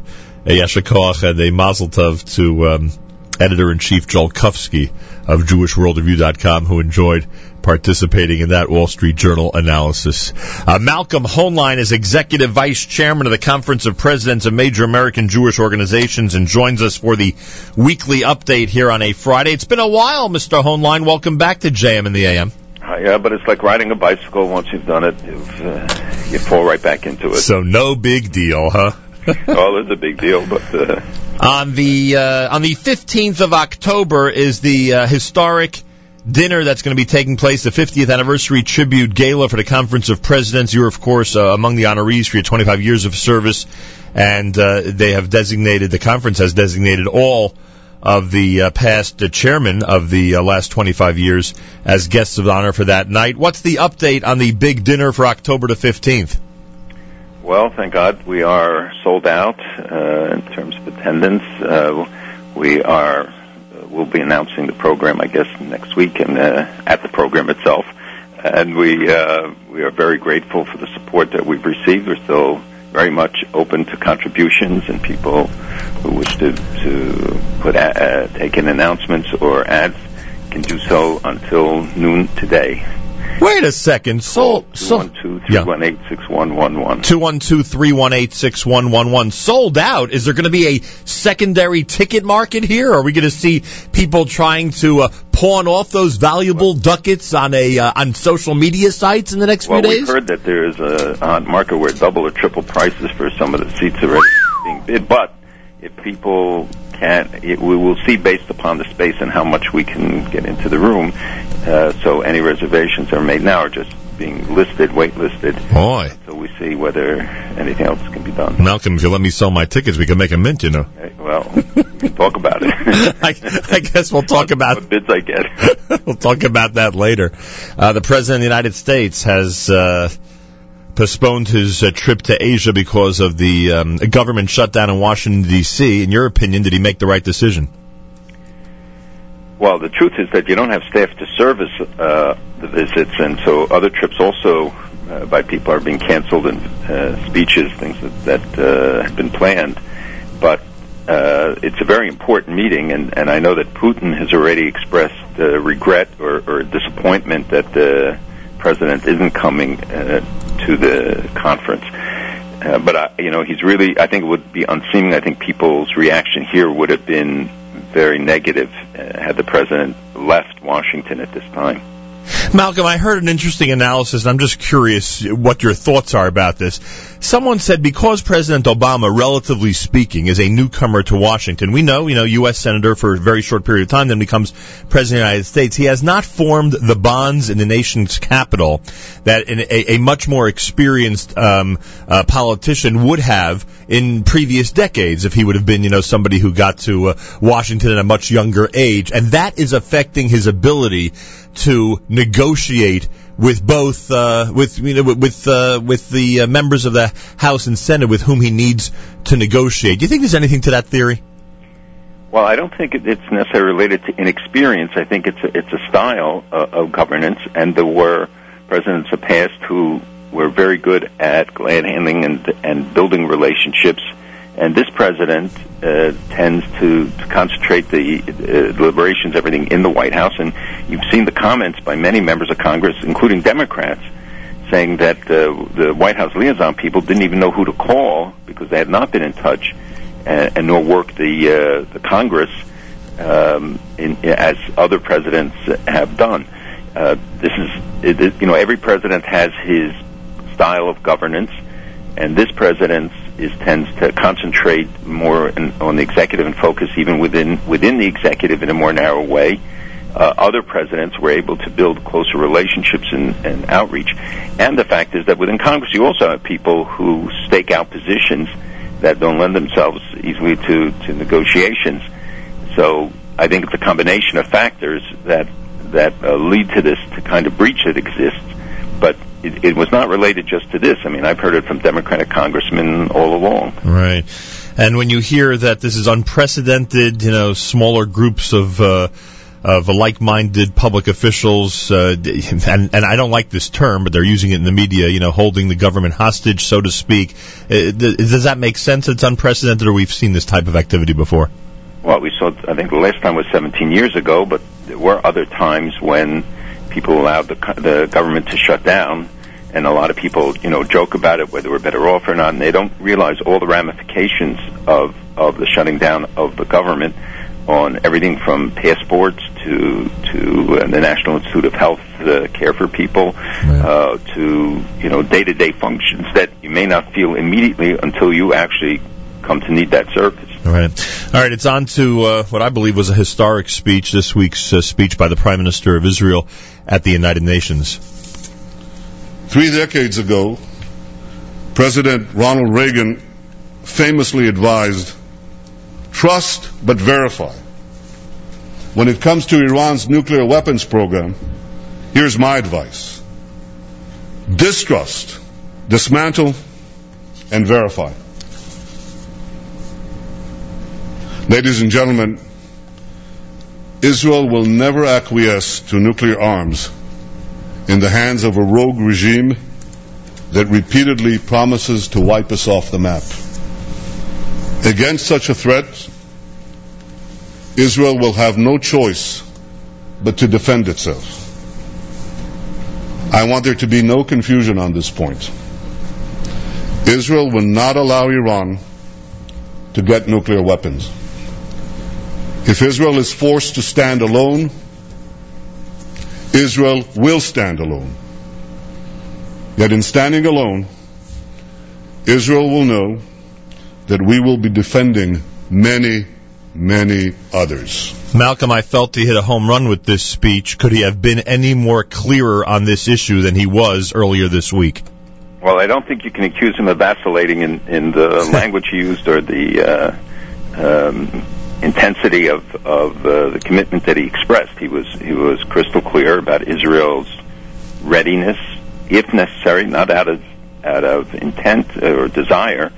a and a Mazel Tov to um, editor-in-chief Jolkovsky of JewishWorldReview.com who enjoyed participating in that Wall Street Journal analysis. Uh, Malcolm Hoenlein is executive vice chairman of the Conference of Presidents of Major American Jewish Organizations and joins us for the weekly update here on a Friday. It's been a while, Mr. Hoenlein. Welcome back to JM in the AM. Yeah, but it's like riding a bicycle. Once you've done it, you've, uh, you fall right back into it. So no big deal, huh? [laughs] well, it's a big deal, but uh, On the uh, on the 15th of October is the uh, historic dinner that's going to be taking place, the 50th anniversary tribute gala for the Conference of Presidents. You're, of course, uh, among the honorees for your 25 years of service, and uh, they have designated, the conference has designated all of the uh, past uh, chairmen of the uh, last 25 years as guests of honor for that night. What's the update on the big dinner for October the 15th? well, thank God we are sold out uh, in terms of attendance. Uh, we are uh, we'll be announcing the program, I guess, next week and at the program itself. And we we are very grateful for the support that we've received. We're still very much open to contributions and people who wish to to put a, uh, take in announcements or ads can do so until noon today. Wait a second. Sold. Two one two three one eight six one one one. Two one two three one eight six one one one. Sold out. Is there going to be a secondary ticket market here? Are we going to see people trying to uh, pawn off those valuable ducats on a uh, on social media sites in the next Well, few we've heard that there is a hot market where double or triple prices for some of the seats already being bid. But if people can't, it, we will see based upon the space and how much we can get into the room. Uh, so any reservations that are made now are just being listed, wait listed. Boy. So we see whether anything else can be done. Malcolm, if you let me sell my tickets, we can make a mint. You know. Okay, Well, we can talk about it. [laughs] I, I guess we'll talk about what bids I get. [laughs] we'll talk about that later. Uh, the president of the United States has uh, postponed his uh, trip to Asia because of the um, government shutdown in Washington D.C. In your opinion, did he make the right decision? Well, the truth is that you don't have staff to service uh, the visits, and so other trips also uh, by people are being canceled, and uh, speeches, things that, that uh, have been planned. But uh, it's a very important meeting, and, and I know that Putin has already expressed regret or, or disappointment that the president isn't coming uh, to the conference. Uh, but I, you know, he's really. I think it would be unseemly. I think people's reaction here would have been very negative uh, had the president left Washington at this time. Malcolm, I heard an interesting analysis, and I'm just curious what your thoughts are about this. Someone said because President Obama, relatively speaking, is a newcomer to Washington, we know, you know, U.S. Senator for a very short period of time, then becomes President of the United States, he has not formed the bonds in the nation's capital that a, a much more experienced um, uh, politician would have in previous decades if he would have been, you know, somebody who got to uh, Washington at a much younger age. And that is affecting his ability to negotiate with both uh, with you know with uh, with the uh, members of the House and Senate with whom he needs to negotiate. Do you think there's anything to that theory? Well, I don't think it's necessarily related to inexperience. I think it's a, it's a style uh, of governance, and there were presidents of past who were very good at glad handing and and building relationships. And this president uh, tends to, to concentrate the uh, deliberations, everything in the White House. And you've seen the comments by many members of Congress, including Democrats, saying that uh, the White House liaison people didn't even know who to call because they had not been in touch and, and nor worked the uh, the Congress um, in, as other presidents have done. Uh, this is, it, you know, every president has his style of governance, and this president is tends to concentrate more in, on the executive and focus even within within the executive in a more narrow way. Uh, other presidents were able to build closer relationships and, and outreach. And the fact is that within Congress, you also have people who stake out positions that don't lend themselves easily to, to negotiations. So I think it's a combination of factors that that uh, lead to this to kind of breach that exists. But it, it was not related just to this. I mean, I've heard it from Democratic congressmen all along. Right. And when you hear that this is unprecedented, you know, smaller groups of uh, of like-minded public officials, uh, [laughs] and and I don't like this term, but they're using it in the media, you know, holding the government hostage, so to speak. Uh, th- does that make sense? It's unprecedented, or we've seen this type of activity before? Well, we saw. I think the last time was 17 years ago, but there were other times when people allowed the the government to shut down, and a lot of people, you know, joke about it whether we're better off or not, and they don't realize all the ramifications of of the shutting down of the government on everything from passports to to uh, the National Institute of Health uh, care for people uh, to you know day to day functions that you may not feel immediately until you actually come to need that service. All right. All right, it's on to uh, what I believe was a historic speech, this week's uh, speech by the Prime Minister of Israel at the United Nations. Three decades ago, President Ronald Reagan famously advised trust but verify. When it comes to Iran's nuclear weapons program, here's my advice distrust, dismantle, and verify. Ladies and gentlemen, Israel will never acquiesce to nuclear arms in the hands of a rogue regime that repeatedly promises to wipe us off the map. Against such a threat, Israel will have no choice but to defend itself. I want there to be no confusion on this point. Israel will not allow Iran to get nuclear weapons. If Israel is forced to stand alone, Israel will stand alone. Yet in standing alone, Israel will know that we will be defending many, many others. Malcolm, I felt he hit a home run with this speech. Could he have been any more clearer on this issue than he was earlier this week? Well, I don't think you can accuse him of vacillating in, in the [laughs] language he used or the uh, um, intensity of, of uh, the commitment that he expressed. He was he was crystal clear about Israel's readiness, if necessary, not out of out of intent or desire,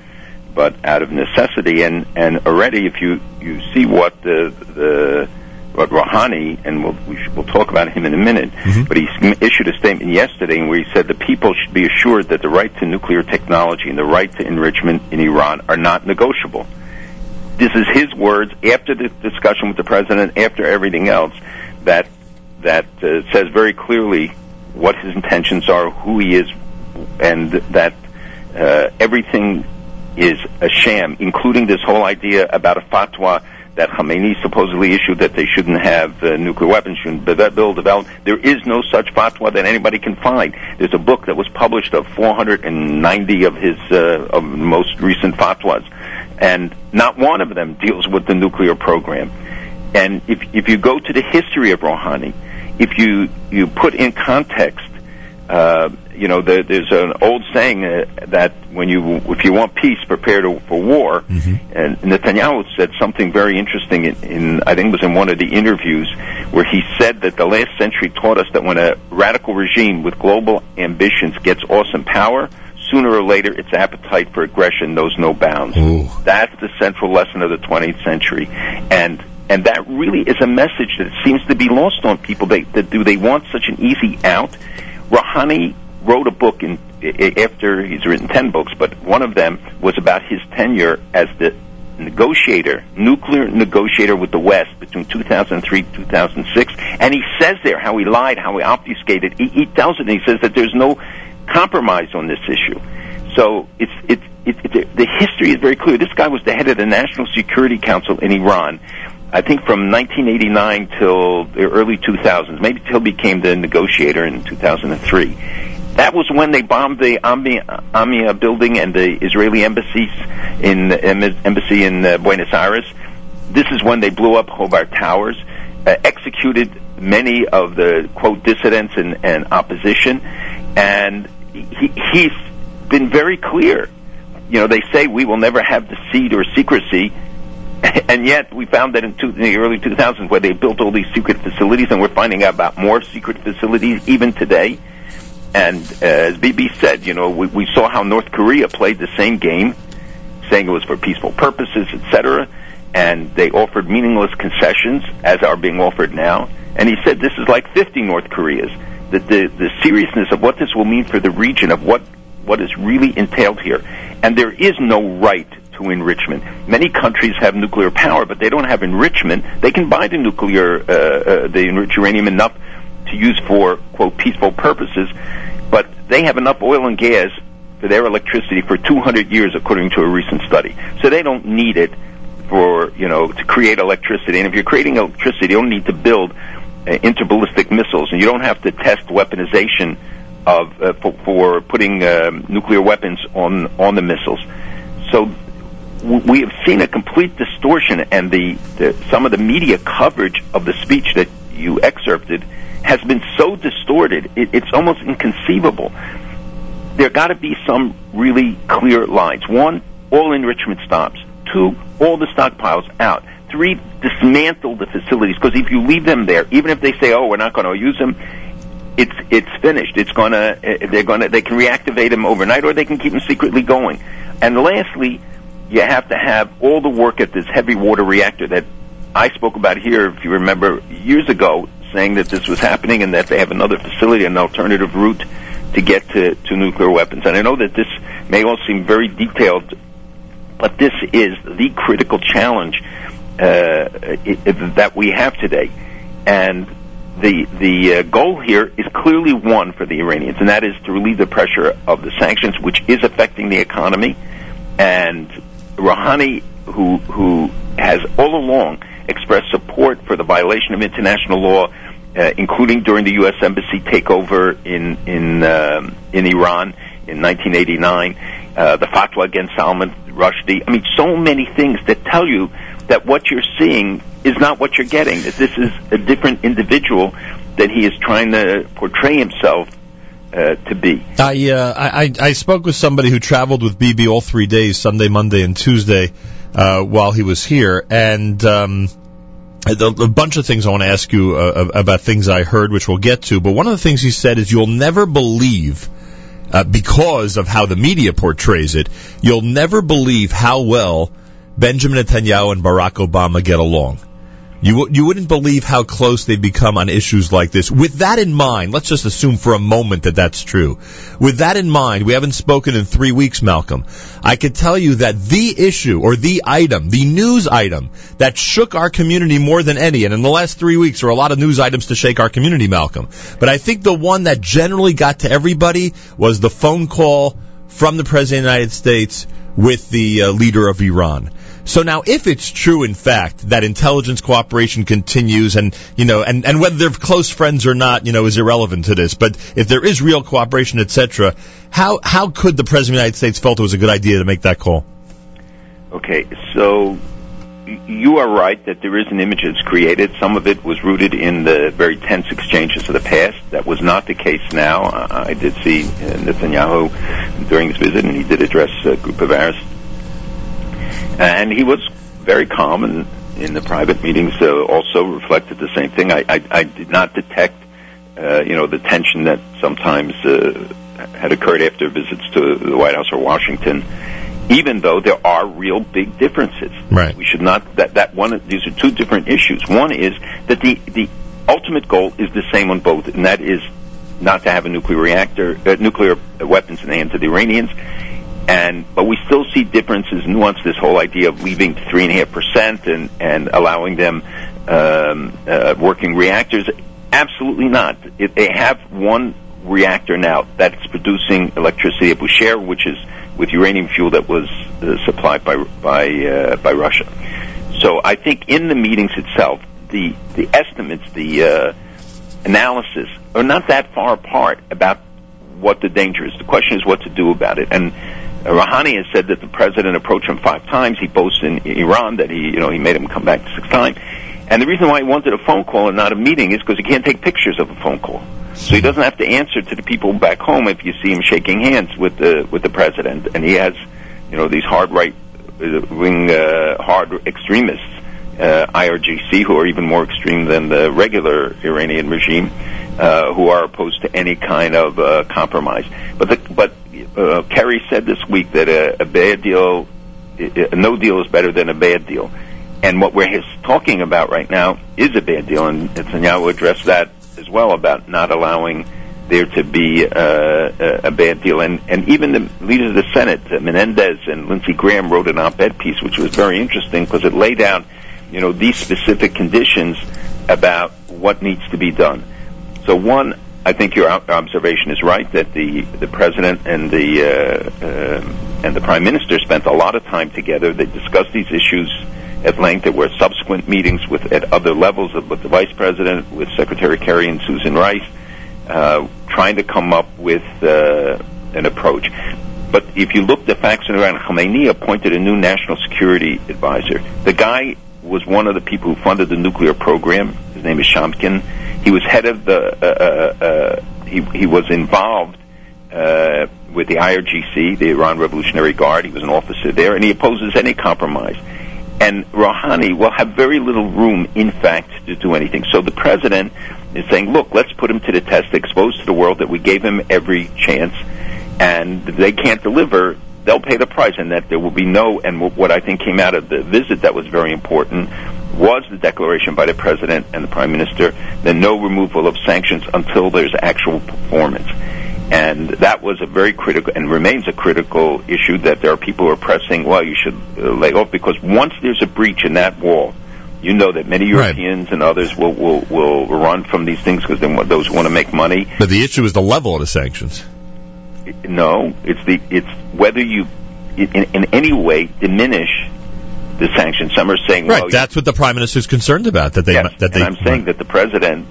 but out of necessity. And and already, if you you see what the the But Rouhani, and we'll, we we'll talk about him in a minute, but he issued a statement yesterday where he said the people should be assured that the right to nuclear technology and the right to enrichment in Iran are not negotiable. This is his words after the discussion with the president, after everything else, that that uh, says very clearly what his intentions are, who he is, and that uh, everything is a sham, including this whole idea about a fatwa that Khamenei supposedly issued that they shouldn't have uh, nuclear weapons, shouldn't build, develop. There is no such fatwa that anybody can find. There's a book that was published of 490 of his uh, of most recent fatwas, and not one of them deals with the nuclear program. And if if you go to the history of Rouhani, if you you put in context uh, you know, there, there's an old saying uh, that when you, if you want peace, prepare to, for war. And Netanyahu said something very interesting in, in, I think it was in one of the interviews, where he said that the last century taught us that when a radical regime with global ambitions gets awesome power, sooner or later its appetite for aggression knows no bounds. That's the central lesson of the 20th century. And and that really is a message that seems to be lost on people. They, that do they want such an easy out? Rouhani wrote a book in after he's written ten books, but one of them was about his tenure as the negotiator, nuclear negotiator with the West between 2003 and 2006. And he says there how he lied, how he obfuscated. He, he tells it, and he says that there's no compromise on this issue. So it's it's it, it, the history is very clear. This guy was the head of the National Security Council in Iran. I think from 1989 till the early 2000s, maybe till became the negotiator in 2003. That was when they bombed the Ami, Amia building and the Israeli embassies in em- embassy in uh, Buenos Aires. This is when they blew up Khobar Towers, uh, executed many of the quote dissidents and, and opposition, and he, he's been very clear. You know, they say we will never have the deceit or secrecy, [laughs] and yet we found that in, two, in the early 2000s where they built all these secret facilities, and we're finding out about more secret facilities even today. And uh, as Bibi said, you know, we, we saw how North Korea played the same game, saying it was for peaceful purposes, etc. And they offered meaningless concessions, as are being offered now. And he said this is like 50 North Koreas. That the the seriousness of what this will mean for the region, of what what is really entailed here, and there is no right to enrichment. Many countries have nuclear power, but they don't have enrichment. They can buy the nuclear, uh, uh, the enriched uranium enough to use for quote peaceful purposes, but they have enough oil and gas for their electricity for 200 years, according to a recent study. So they don't need it for you know to create electricity. And if you're creating electricity, you don't need to build interballistic missiles, and you don't have to test weaponization of uh, for, for putting um, nuclear weapons on on the missiles. So we have seen a complete distortion, and the, the some of the media coverage of the speech that you excerpted has been so distorted. It, it's almost inconceivable. There got to be some really clear lines. One, all enrichment stops. Two, all the stockpiles out. Three, dismantle the facilities because if you leave them there, even if they say, "Oh, we're not going to use them," it's it's finished. It's gonna uh, they're gonna they can reactivate them overnight or they can keep them secretly going. And lastly, you have to have all the work at this heavy water reactor that I spoke about here, if you remember, years ago, saying that this was happening and that they have another facility, an alternative route to get to, to nuclear weapons. And I know that this may all seem very detailed, but this is the critical challenge that we have today. And the the uh, goal here is clearly one for the Iranians, and that is to relieve the pressure of the sanctions, which is affecting the economy. And Rouhani, who who has all along expressed support for the violation of international law, uh, including during the U.S. embassy takeover in in um, in Iran in 1989, uh, the fatwa against Salman Rushdie. I mean, so many things that tell you that what you're seeing is not what you're getting. That this is a different individual that he is trying to portray himself uh, to be. I, uh, I I spoke with somebody who traveled with Bibi all three days, Sunday, Monday, and Tuesday, uh, while he was here, and um, a, a bunch of things I want to ask you uh, about things I heard, which we'll get to. But one of the things he said is, "You'll never believe." Uh, because of how the media portrays it, you'll never believe how well Benjamin Netanyahu and Barack Obama get along. You you wouldn't believe how close they've become on issues like this. With that in mind, let's just assume for a moment that that's true. With that in mind, we haven't spoken in three weeks, Malcolm. I could tell you that the issue or the item, the news item that shook our community more than any, and in the last three weeks there were a lot of news items to shake our community, Malcolm. But I think the one that generally got to everybody was the phone call from the President of the United States with the uh, leader of Iran. So now, if it's true, in fact, that intelligence cooperation continues, and you know, and, and whether they're close friends or not, you know, is irrelevant to this. But if there is real cooperation, etc., how how could the President of the United States felt it was a good idea to make that call? Okay, so you are right that there is an image that's created. Some of it was rooted in the very tense exchanges of the past. That was not the case now. I did see uh, Netanyahu during his visit, and he did address a group of Arabs. And he was very calm, and in the private meetings uh, also reflected the same thing. I, I, I did not detect, uh, you know, the tension that sometimes uh, had occurred after visits to the White House or Washington even though there are real big differences. Right. We should not that that one. These are two different issues. One is that the the ultimate goal is the same on both, and that is not to have a nuclear reactor, uh, nuclear weapons in the hands of the Iranians. And but we still see differences, nuance. This whole idea of leaving three and a half percent and and allowing them um, uh, working reactors. Absolutely not. If they have one reactor now that's producing electricity at Bushehr, which is with uranium fuel that was uh, supplied by by uh, by Russia. So I think in the meetings itself, the the estimates, the uh, analysis are not that far apart about what the danger is. The question is what to do about it. And Rouhani has said that the president approached him five times. He boasts in Iran that he you know he made him come back six times. And the reason why he wanted a phone call and not a meeting is because he can't take pictures of a phone call. So he doesn't have to answer to the people back home if you see him shaking hands with the with the president. And he has, you know, these hard right uh, wing uh, hard extremists, uh, IRGC, who are even more extreme than the regular Iranian regime, uh, who are opposed to any kind of uh, compromise. But the, but uh, Kerry said this week that a, a bad deal, a no deal is better than a bad deal. And what we're talking about right now is a bad deal, and Netanyahu addressed that as well about not allowing there to be uh, a, a bad deal. And, and even the leaders of the Senate, uh, Menendez and Lindsey Graham, wrote an op-ed piece, which was very interesting because it laid out, you know, these specific conditions about what needs to be done. So one, I think your observation is right that the the president and the uh, uh, and the prime minister spent a lot of time together. They discussed these issues at length. There were subsequent meetings with at other levels of, with the vice president, with Secretary Kerry and Susan Rice, uh, trying to come up with uh, an approach. But if you look, the facts around Khamenei appointed a new national security advisor. The guy was one of the people who funded the nuclear program. Name is Shamkin. He was head of the. Uh, uh, uh, he he was involved uh, with the IRGC, the Iran Revolutionary Guard. He was an officer there, and he opposes any compromise. And Rouhani will have very little room, in fact, to do anything. So the president is saying, "Look, let's put him to the test, expose to the world that we gave him every chance, and they can't deliver." They'll pay the price, and that there will be no. And what I think came out of the visit that was very important was the declaration by the president and the prime minister that no removal of sanctions until there's actual performance. And that was a very critical and remains a critical issue that there are people who are pressing, well, you should uh, lay off because once there's a breach in that wall, you know that many Europeans and others will, will, will run from these things because they those who want to make money. But the issue is the level of the sanctions. No, it's the it's whether you in, in any way diminish the sanctions. Some are saying, Right, well, that's what the prime minister is concerned about. That they yes, that they I'm saying that the president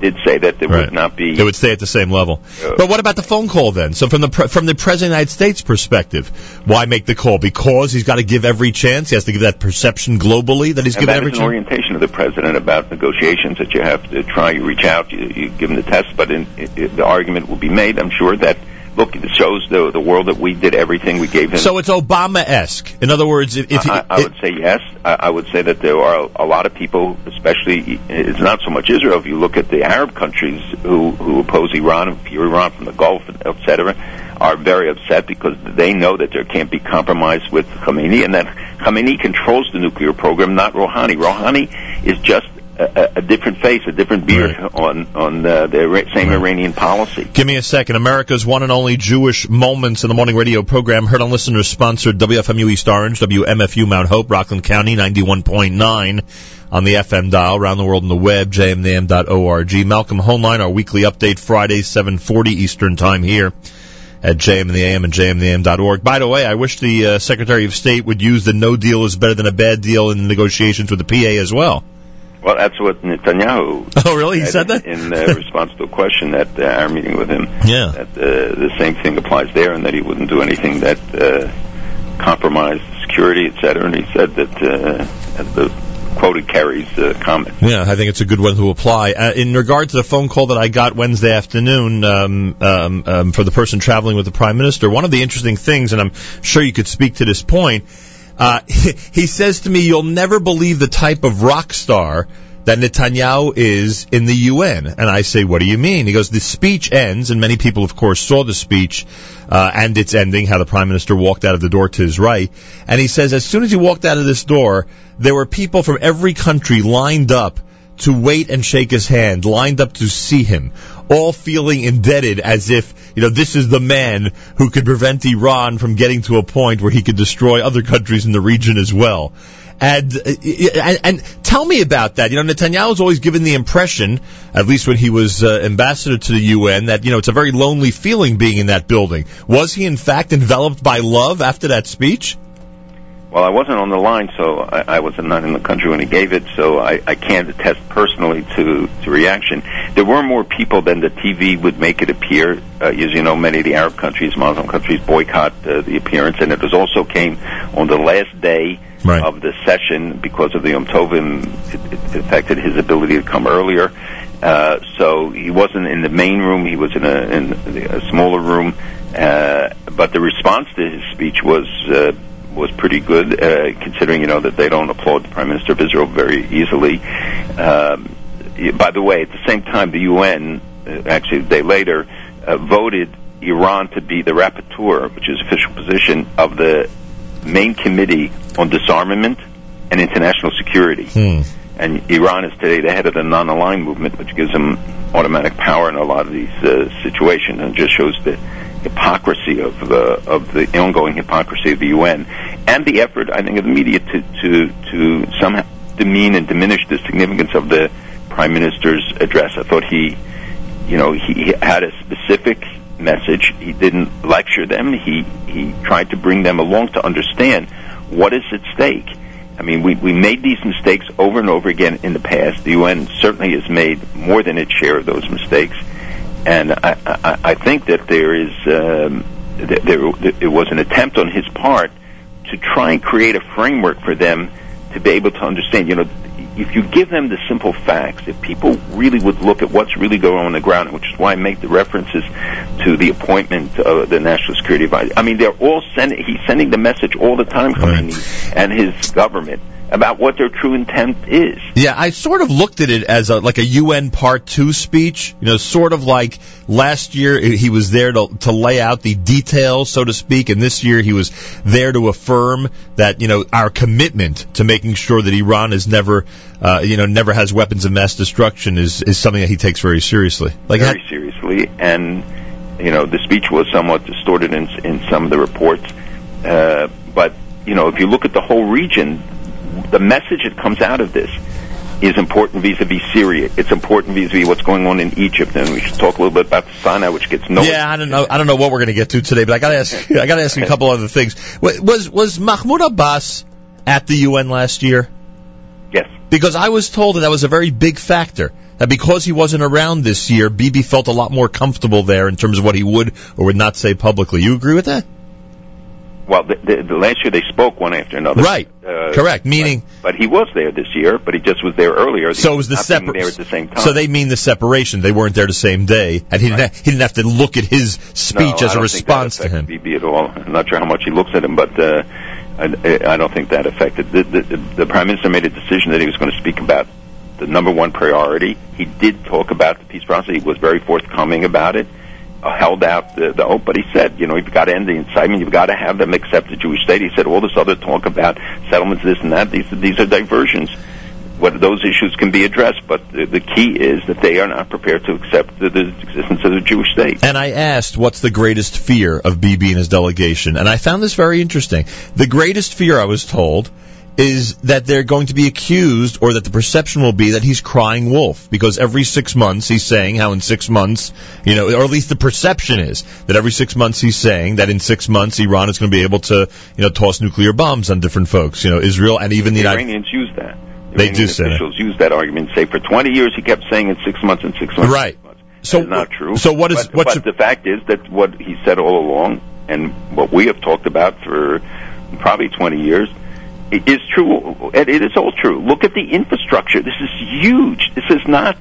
did say that there Right. would not be. They would stay at the same level. Uh, but what about the phone call then? So from the pre- from the president of the United States perspective, why make the call? Because he's got to give every chance. He has to give that perception globally that he's given every chance. orientation of the president about negotiations that you have to try. You reach out, you, you give them the test, but in, i i the argument will be made. I'm sure that look, it shows the the world that we did everything we gave him. So it's Obama-esque. In other words, if, if he, I, I would say yes. I, I would say that there are a lot of people, especially it's not so much Israel. If you look at the Arab countries who who oppose Iran and fear Iran from the Gulf, etc., are very upset because they know that there can't be compromise with Khamenei, and that Khamenei controls the nuclear program, not Rouhani. Rouhani is just a, a different face, a different beard on on uh, the Ira- same Iranian policy. Give me a second. America's one and only Jewish Moments in the Morning radio program heard on listeners sponsored WFMU East Orange, WMFU Mount Hope, Rockland County 91.9 on the FM dial, around the world on the web, jmnam.org. Malcolm Hoenlein, our weekly update, Friday, 7.40 Eastern Time here at JM and the AM and jmnam.org. By the way, I wish the uh, Secretary of State would use the no deal is better than a bad deal in negotiations with the PA as well. Well, that's what Netanyahu. [laughs] Oh, really? He said that in uh, [laughs] response to a question at uh, our meeting with him. Yeah. That uh, the same thing applies there, and that he wouldn't do anything that uh, compromised security, et cetera. And he said that uh, the quoted Kerry's uh, comment. Yeah, I think it's a good one to apply. Uh, in regard to the phone call that I got Wednesday afternoon um, um, um, for the person traveling with the Prime Minister, one of the interesting things, and I'm sure you could speak to this point, uh, [laughs] he, says to me, "You'll never believe the type of rock star." That Netanyahu is in the UN. And I say, what do you mean? He goes, the speech ends, and many people, of course, saw the speech, uh, and its ending, how the Prime Minister walked out of the door to his right. And he says, as soon as he walked out of this door, there were people from every country lined up to wait and shake his hand, lined up to see him, all feeling indebted as if, you know, this is the man who could prevent Iran from getting to a point where he could destroy other countries in the region as well. And, uh, and, and tell me about that. You know, Netanyahu's always given the impression, at least when he was uh, ambassador to the UN, that, you know, it's a very lonely feeling being in that building. Was he, in fact, enveloped by love after that speech? Well, I wasn't on the line, so I, I was not in the country when he gave it, so I, I can't attest personally to, to reaction. There were more people than the TV would make it appear. Uh, as you know, many of the Arab countries, Muslim countries, boycott uh, the appearance, and it was also came on the last day Right. of the session because of the Yom Tovim. It, it affected his ability to come earlier. Uh, so he wasn't in the main room. He was in a, in a smaller room. Uh, but the response to his speech was uh, was pretty good, uh, considering you know that they don't applaud the Prime Minister of Israel very easily. Um, by the way, at the same time, the UN, uh, actually a day later, uh, voted Iran to be the rapporteur, which is official position of the main committee on disarmament and international security. Hmm. And Iran is today the head of the non-aligned movement, which gives them automatic power in a lot of these uh, situations, and just shows the hypocrisy of the of the ongoing hypocrisy of the UN and the effort, I think, of the media to to to somehow demean and diminish the significance of the prime minister's address. I thought he, you know, he, had a specific message. He didn't lecture them. He he tried to bring them along to understand what is at stake. I mean, we, we made these mistakes over and over again in the past. The UN certainly has made more than its share of those mistakes, and I, I, I think that there is um, that there, it was an attempt on his part to try and create a framework for them to be able to understand. You know, if you give them the simple facts, if people really would look at what's really going on on the ground, which is why I make the references to the appointment of the National Security Advisor. I mean, they're all sending, he's sending the message all the time, Khamenei and his government, about what their true intent is. Yeah, I sort of looked at it as a, like a UN Part Two speech. You know, sort of like last year he was there to to lay out the details, so to speak, and this year he was there to affirm that you know our commitment to making sure that Iran is never, uh, you know, never has weapons of mass destruction is is something that he takes very seriously. Like very seriously, and you know the speech was somewhat distorted in in some of the reports, uh, but you know if you look at the whole region, the message that comes out of this is important vis-a-vis Syria. It's important vis-a-vis what's going on in Egypt, and we should talk a little bit about Sinai, which gets no. Yeah, I don't know. I don't know what we're going to get to today, but I got to ask. I got to ask you a couple other things. Was was Mahmoud Abbas at the UN last year? Yes. Because I was told that that was a very big factor. That because he wasn't around this year, Bibi felt a lot more comfortable there in terms of what he would or would not say publicly. You agree with that? Well, the, the, the last year they spoke one after another. Right. Uh, Correct. Meaning, But he was there this year, but he just was there earlier. so it was the separate. at the same time. So they mean the separation. They weren't there the same day, and he didn't. Ha- he didn't have to look at his speech no, as a response to think that him. Bibi at all. I'm not sure how much he looks at him, but uh, I, I don't think that affected. The, the, the prime minister made a decision that he was going to speak about the number one priority. He did talk about the peace process. He was very forthcoming about it. Uh, held out the, the hope, but he said, you know, you've got to end the incitement. You've got to have them accept the Jewish state. He said all this other talk about settlements, this and that. These these are diversions. what those issues can be addressed. But the, the key is that they are not prepared to accept the, the existence of the Jewish state. And I asked, what's the greatest fear of Bibi and his delegation? And I found this very interesting. The greatest fear, I was told, is that they're going to be accused, or that the perception will be that he's crying wolf, because every six months he's saying how in six months, you know, or at least the perception is that every six months he's saying that in six months Iran is going to be able to, you know, toss nuclear bombs on different folks, you know, Israel and even the The United. Iranians use that. They Iranian do say that. officials use that argument. Say for 20 years he kept saying in six months and six months. Right. So not true. so what is- But, but the fact is that what he said all along, and what we have talked about for probably 20 years, is true. It it is all true. Look at the infrastructure. This is huge. This is not,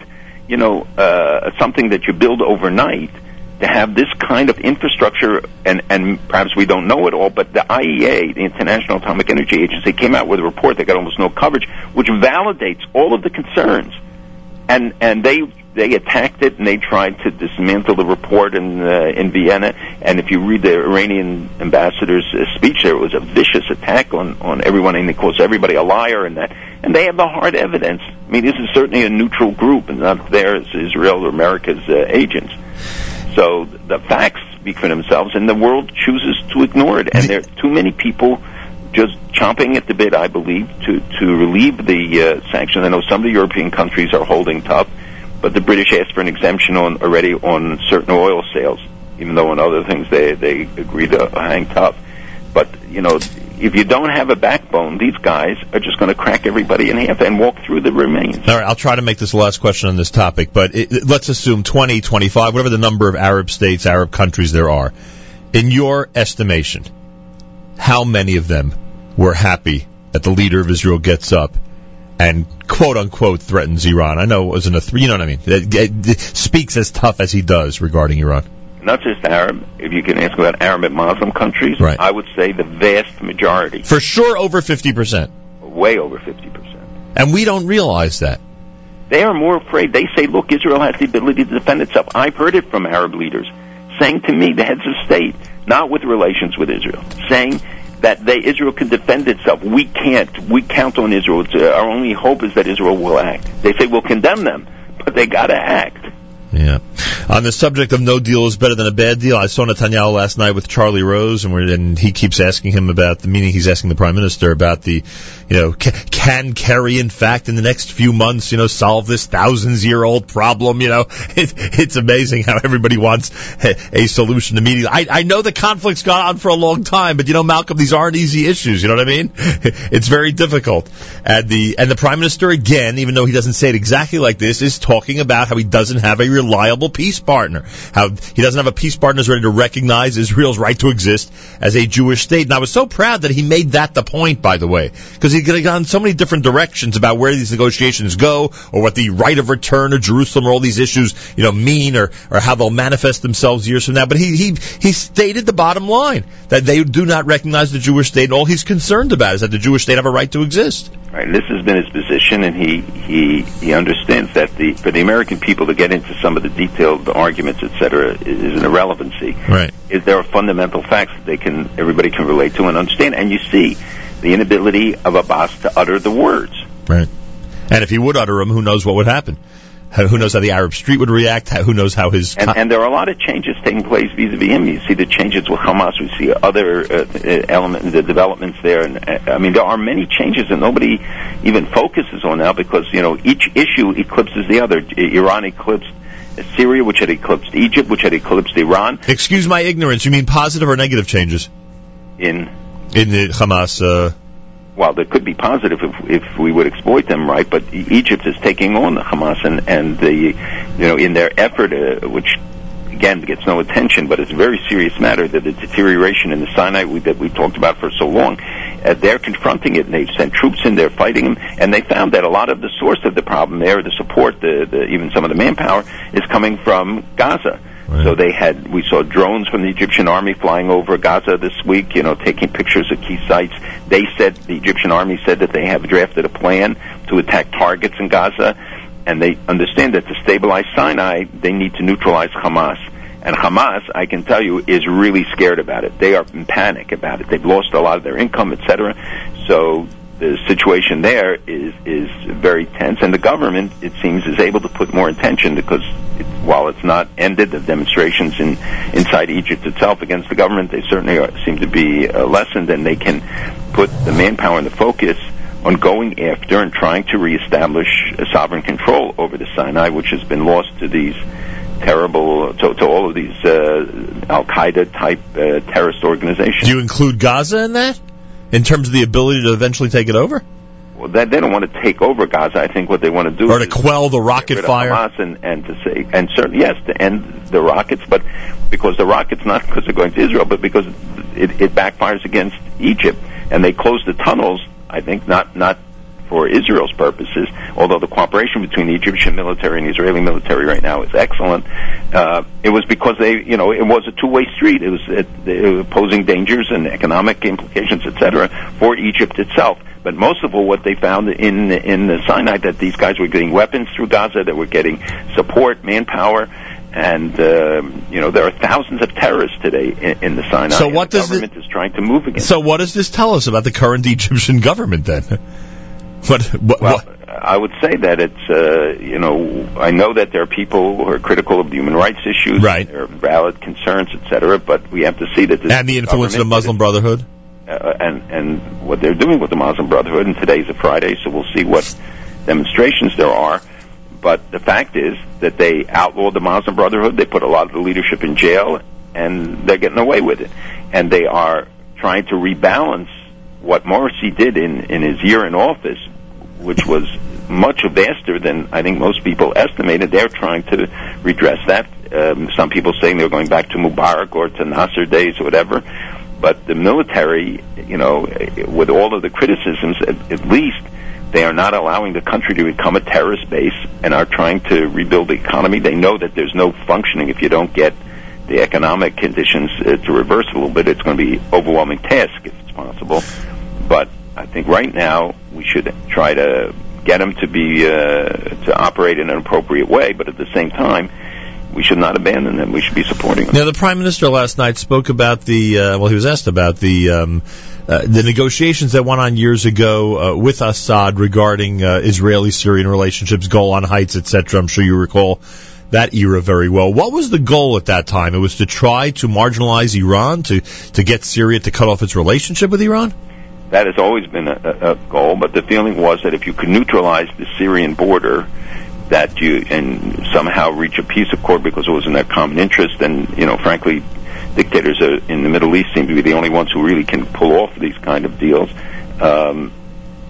you know, uh, something that you build overnight. To have this kind of infrastructure, and, and perhaps we don't know it all, but the IAEA, the International Atomic Energy Agency, came out with a report that got almost no coverage, which validates all of the concerns and and they they attacked it and they tried to dismantle the report in uh, in Vienna. And if you read the Iranian ambassador's uh, speech, there it was a vicious attack on on everyone, and he calls everybody a liar and that. And they have the hard evidence. I mean, this is certainly a neutral group, and not there as Israel or America's uh, agents. So the facts speak for themselves, and the world chooses to ignore it. And there are too many people just chomping at the bit, I believe, to, to relieve the uh, sanctions. I know some of the European countries are holding tough, but the British asked for an exemption on already on certain oil sales, even though on other things they they agreed to hang tough. But you know, if you don't have a backbone, these guys are just going to crack everybody in half and walk through the remains. All right, I'll try to make this the last question on this topic, but it, let's assume 20, 25, whatever the number of Arab states, Arab countries there are. In your estimation, how many of them were happy that the leader of Israel gets up and quote unquote threatens Iran? I know it wasn't a three, you know what I mean? It, it- it speaks as tough as he does regarding Iran. Not just Arab. If you can ask about Arab and Muslim countries, Right. I would say the vast majority, For sure over 50%. way over fifty percent. And we don't realize that. They are more afraid. They say, look, Israel has the ability to defend itself. I've heard it from Arab leaders saying to me, the heads of state, not with relations with Israel, saying that they, Israel can defend itself. We can't. We count on Israel. It's, uh, our only hope is that Israel will act. They say we'll condemn them, but they got to act. Yeah. On the subject of no deal is better than a bad deal, I saw Netanyahu last night with Charlie Rose, and, and he keeps asking him about the meaning. He's asking the prime minister about the, you know, ca- can Kerry, in fact, in the next few months, you know, solve this thousands year old problem? You know, [laughs] it, it's amazing how everybody wants a, a solution immediately. I, I know the conflict's gone on for a long time, but you know, Malcolm, these aren't easy issues. You know what I mean? [laughs] It's very difficult. And the and the prime minister again, even though he doesn't say it exactly like this, is talking about how he doesn't have a reliable peace partner. How he doesn't have a peace partner who's ready to recognize Israel's right to exist as a Jewish state. And I was so proud that he made that the point, by the way, because could have gone so many different directions about where these negotiations go, or what the right of return of Jerusalem, or all these issues, you know, mean, or or how they'll manifest themselves years from now. But he he he stated the bottom line that they do not recognize the Jewish state, and all he's concerned about is that the Jewish state have a right to exist. Right. This has been his position, and he he he understands that the for the American people to get into some of the detailed arguments, et cetera, is an irrelevancy. Right. Is there are fundamental facts that they can everybody can relate to and understand, and you see the inability of Abbas to utter the words. Right. And if he would utter them, who knows what would happen? Who knows how the Arab street would react? Who knows how his And, and there are a lot of changes taking place vis-a-vis him. You see the changes with Hamas. We see other uh, uh, element, the developments there. And uh, I mean, there are many changes that nobody even focuses on now because you know each issue eclipses the other. Iran eclipsed Syria, which had eclipsed Egypt, which had eclipsed Iran. Excuse my ignorance. You mean positive or negative changes In in the Hamas? Uh, well, there could be positive if if we would exploit them right, but Egypt is taking on the Hamas and and the you know in their effort, uh, which again gets no attention, but it's a very serious matter that the deterioration in the Sinai we, that we talked about for so long. Uh, they're confronting it, and they've sent troops in there fighting them, and they found that a lot of the source of the problem there, the support, the, the even some of the manpower, is coming from Gaza. So they had, we saw drones from the Egyptian army flying over Gaza this week, you know, taking pictures of key sites. They said, the Egyptian army said that they have drafted a plan to attack targets in Gaza, and they understand that to stabilize Sinai, they need to neutralize Hamas. And Hamas, I can tell you, is really scared about it. They are in panic about it. They've lost a lot of their income, etc. So the situation there is is very tense, and the government, it seems, is able to put more attention because it, while it's not ended, the demonstrations in inside Egypt itself against the government, they certainly are, seem to be uh, lessened, and they can put the manpower and the focus on going after and trying to reestablish a sovereign control over the Sinai, which has been lost to these terrible to, to all of these uh, Al Qaeda type uh, terrorist organizations. Do you include Gaza in that? In terms of the ability to eventually take it over? Well, they, they don't want to take over Gaza. I think what they want to do Or to quell the rocket fire? Hamas and, and to say and certainly yes to end the rockets, but because the rockets not because they're going to Israel, but because it, it backfires against Egypt, and they close the tunnels. I think not not for Israel's purposes, although the cooperation between the Egyptian military and the Israeli military right now is excellent. Uh, it was because they, you know, it was a two-way street. It was, it, it was posing dangers and economic implications, etc., for Egypt itself. But most of all, what they found in in the Sinai that these guys were getting weapons through Gaza, that were getting support, manpower, and um, you know there are thousands of terrorists today in, in the Sinai. So what the does government is trying to move against? So what does this tell us about the current [laughs] Egyptian government then? What, what, Well, I would say that it's, uh, you know, I know that there are people who are critical of the human rights issues. Right. There are valid concerns, et cetera, but we have to see that this and the influence of the Muslim Brotherhood? uh, and and what they're doing with the Muslim Brotherhood. And today's a Friday, so we'll see what demonstrations there are. But the fact is that they outlawed the Muslim Brotherhood. They put a lot of the leadership in jail, and they're getting away with it. And they are trying to rebalance what Morsi did in in his year in office, which was much vaster than I think most people estimated. They're trying to redress that. Um, some people saying they're going back to Mubarak or to Nasser days or whatever. But the military, you know, with all of the criticisms, at, at least they are not allowing the country to become a terrorist base and are trying to rebuild the economy. They know that there's no functioning if you don't get the economic conditions uh, to reverse a little bit. It's going to be overwhelming task possible. But I think right now we should try to get them to be uh, to operate in an appropriate way, but at the same time, we should not abandon them. We should be supporting them. Now, the prime minister last night spoke about the. Uh, well, he was asked about the um, uh, the negotiations that went on years ago uh, with Assad regarding uh, Israeli-Syrian relationships, Golan Heights, etc. I'm sure you recall that era very well. What was the goal at that time? It was to try to marginalize Iran, to to get Syria to cut off its relationship with Iran. That has always been a, a, goal, but the feeling was that if you could neutralize the Syrian border, that you and somehow reach a peace accord because it was in their common interest. And you know, frankly, dictators are, in the Middle East seem to be the only ones who really can pull off these kind of deals. Um,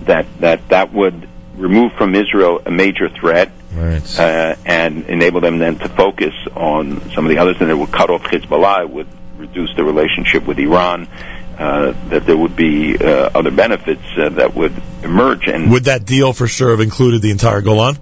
that that that would remove from Israel a major threat. Right. Uh, and enable them then to focus on some of the others, and it would cut off Hezbollah, would reduce the relationship with Iran, uh, that there would be uh, other benefits uh, that would emerge, and Would that deal for sure have included the entire Golan?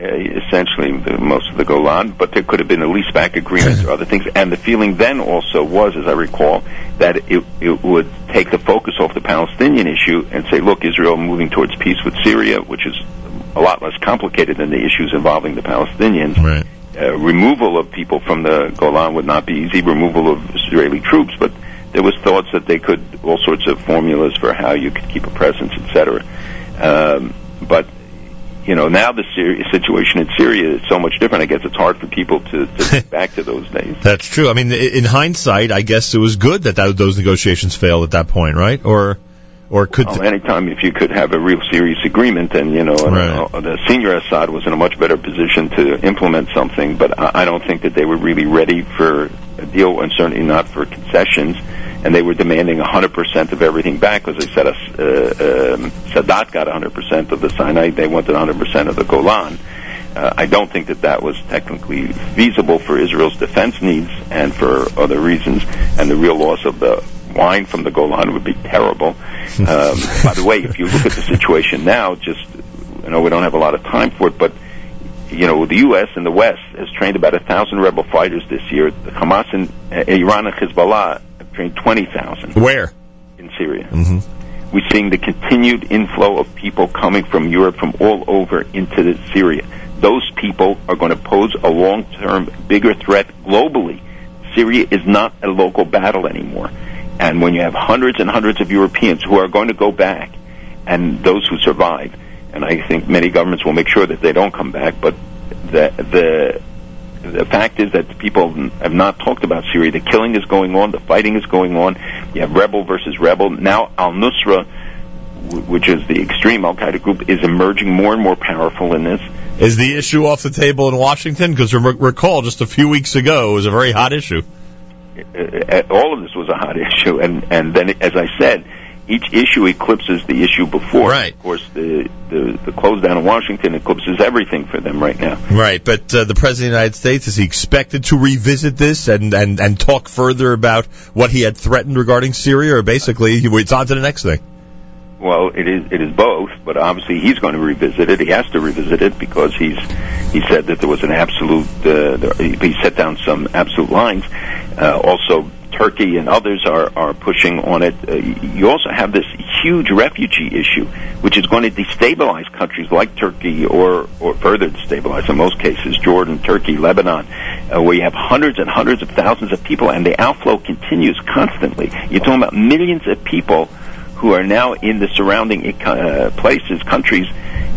uh, essentially the, most of the Golan, but there could have been a lease back agreement or other things. And the feeling then also was, as I recall, that it, it would take the focus off the Palestinian issue and say, look, Israel moving towards peace with Syria, which is a lot less complicated than the issues involving the Palestinians. Right. Uh, removal of people from the Golan would not be easy. Removal of Israeli troops, but there was thoughts that they could all sorts of formulas for how you could keep a presence, etc. Um, but you know, now the Syria, situation in Syria is so much different. I guess it's hard for people to, to get [laughs] back to those days. That's true. I mean, in hindsight, I guess it was good that, that those negotiations failed at that point, right? Or or could Well, anytime if you could have a real serious agreement, and you know, uh, the senior Assad was in a much better position to implement something. But I, I don't think that they were really ready for a deal, and certainly not for concessions. And they were demanding 100% of everything back, because they said uh, uh, um, Sadat got 100% of the Sinai, they wanted 100% of the Golan. Uh, I don't think that that was technically feasible for Israel's defense needs and for other reasons. And the real loss of the wine from the Golan would be terrible. [laughs] Um, by the way, if you look at the situation now, just I know we don't have a lot of time for it, but you know the U.S. and the West has trained about a thousand rebel fighters this year. The Hamas and uh, Iran and Hezbollah have trained twenty thousand. Where? In Syria. Mm-hmm. We're seeing the continued inflow of people coming from Europe from all over into the Syria. Those people are going to pose a long-term bigger threat globally. Syria is not a local battle anymore. And when you have hundreds and hundreds of Europeans who are going to go back and those who survive. And I think many governments will make sure that they don't come back. But the the the fact is that people have not talked about Syria. The killing is going on. The fighting is going on. You have rebel versus rebel. Now Al Nusra, which is the extreme Al Qaeda group, is emerging more and more powerful in this. Is the issue off the table in Washington? Because recall, just a few weeks ago, it was a very hot issue. Uh, all of this was a hot [laughs] issue, and and then as I said, each issue eclipses the issue before. Right. Of course, the the, the close down in Washington eclipses everything for them right now. Right, but uh, the President of the United States, is he expected to revisit this and, and, and talk further about what he had threatened regarding Syria, or basically it's on to the next thing? Well, it is it is both, but obviously he's going to revisit it. He has to revisit it because he's he said that there was an absolute. Uh, he set down some absolute lines. Uh, also, Turkey and others are are pushing on it. Uh, you also have this huge refugee issue, which is going to destabilize countries like Turkey or or further destabilize in most cases Jordan, Turkey, Lebanon, uh, where you have hundreds and hundreds of thousands of people, and the outflow continues constantly. You're talking about millions of people who are now in the surrounding uh, places, countries,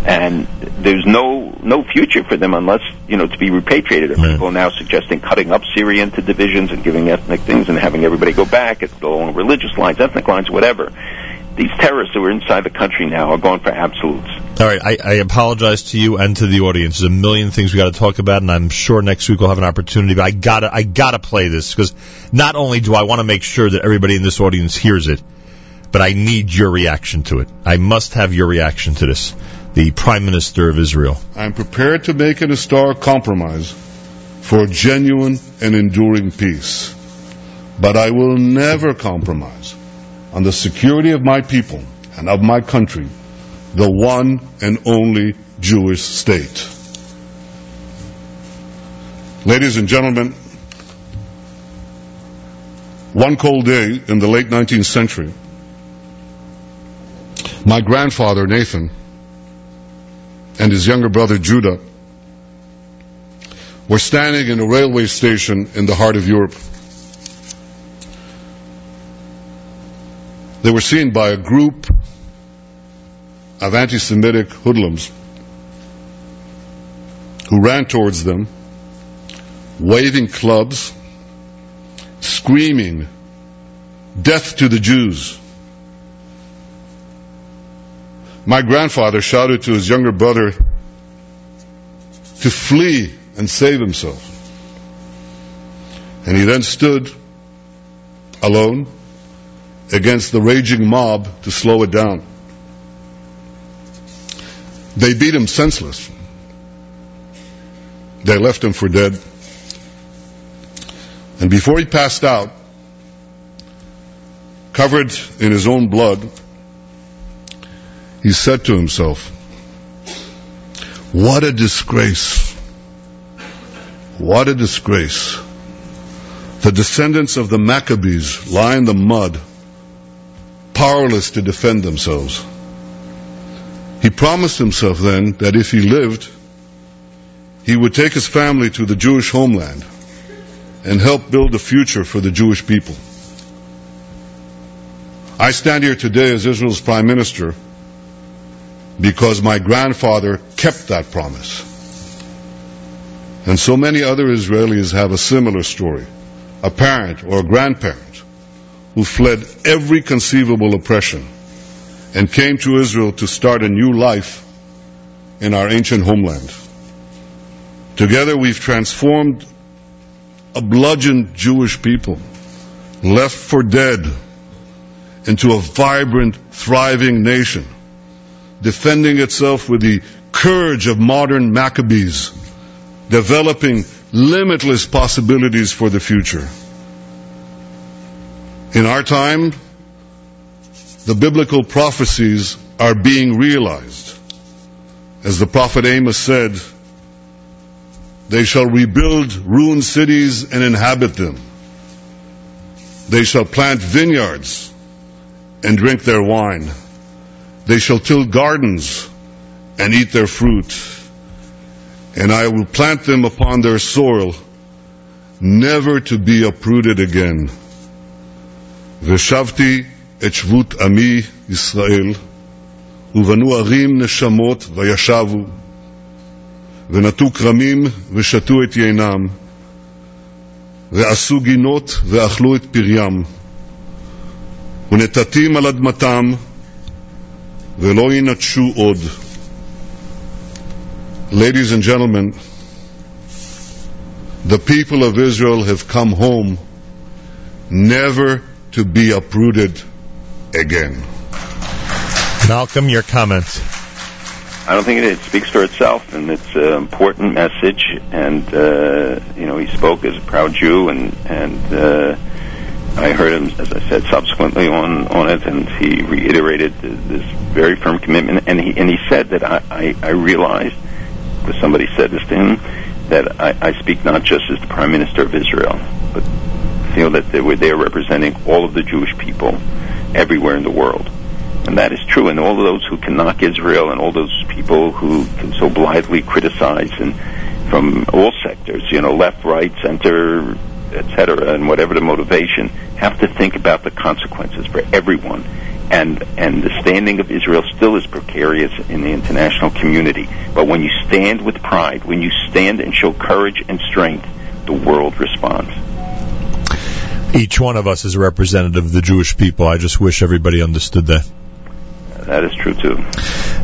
and there's no no future for them unless you know to be repatriated. And People are now suggesting cutting up Syria into divisions and giving ethnic things and having everybody go back along religious lines, ethnic lines, whatever. These terrorists who are inside the country now are going for absolutes. All right, I, I apologize to you and to the audience. There's a million things we got to talk about, and I'm sure next week we'll have an opportunity. But I gotta, I gotta play this because not only do I want to make sure that everybody in this audience hears it, but I need your reaction to it. I must have your reaction to this. The Prime Minister of Israel. I'm prepared to make an historic compromise for genuine and enduring peace. But I will never compromise on the security of my people and of my country, the one and only Jewish state. Ladies and gentlemen, one cold day in the late 19th century, my grandfather, Nathan, and his younger brother, Judah, were standing in a railway station in the heart of Europe. They were seen by a group of anti Semitic hoodlums who ran towards them, waving clubs, screaming, Death to the Jews. My grandfather shouted to his younger brother to flee and save himself. And he then stood alone against the raging mob to slow it down. They beat him senseless. They left him for dead. And before he passed out, covered in his own blood, he said to himself, What a disgrace! What a disgrace! The descendants of the Maccabees lie in the mud, powerless to defend themselves. He promised himself then that if he lived, he would take his family to the Jewish homeland and help build a future for the Jewish people. I stand here today as Israel's Prime Minister because my grandfather kept that promise. And so many other Israelis have a similar story. A parent or a grandparent who fled every conceivable oppression and came to Israel to start a new life in our ancient homeland. Together we've transformed a bludgeoned Jewish people, left for dead, into a vibrant, thriving nation, defending itself with the courage of modern Maccabees, developing limitless possibilities for the future. In our time, the biblical prophecies are being realized. As the prophet Amos said, they shall rebuild ruined cities and inhabit them. They shall plant vineyards and drink their wine. They shall till gardens and eat their fruit. And I will plant them upon their soil, never to be uprooted again. Veshavti et shvut ami Israel, ובנו ערים נשמות וישבו, ונטו כרמים ושתו את יינם, ועשו גינות ואכלו את פריים, ונטטים על אדמתם, ולא ינטשו עוד. Ladies and gentlemen, the people of Israel have come home never to be uprooted again. Malcolm, your comments. I don't think it, it speaks for itself, and it's an important message. And uh, you know, he spoke as a proud Jew, and and uh, I heard him, as I said, subsequently on on it, and he reiterated this very firm commitment. And he and he said that I I, I realized, because somebody said this to him, that I, I speak not just as the Prime Minister of Israel, but feel that they were they are representing all of the Jewish people everywhere in the world. And that is true. And all those who can knock Israel and all those people who can so blithely criticize and from all sectors, you know, left, right, center, etc., and whatever the motivation, have to think about the consequences for everyone. And and the standing of Israel still is precarious in the international community. But when you stand with pride, when you stand and show courage and strength, the world responds. Each one of us is a representative of the Jewish people. I just wish everybody understood that. That is true too.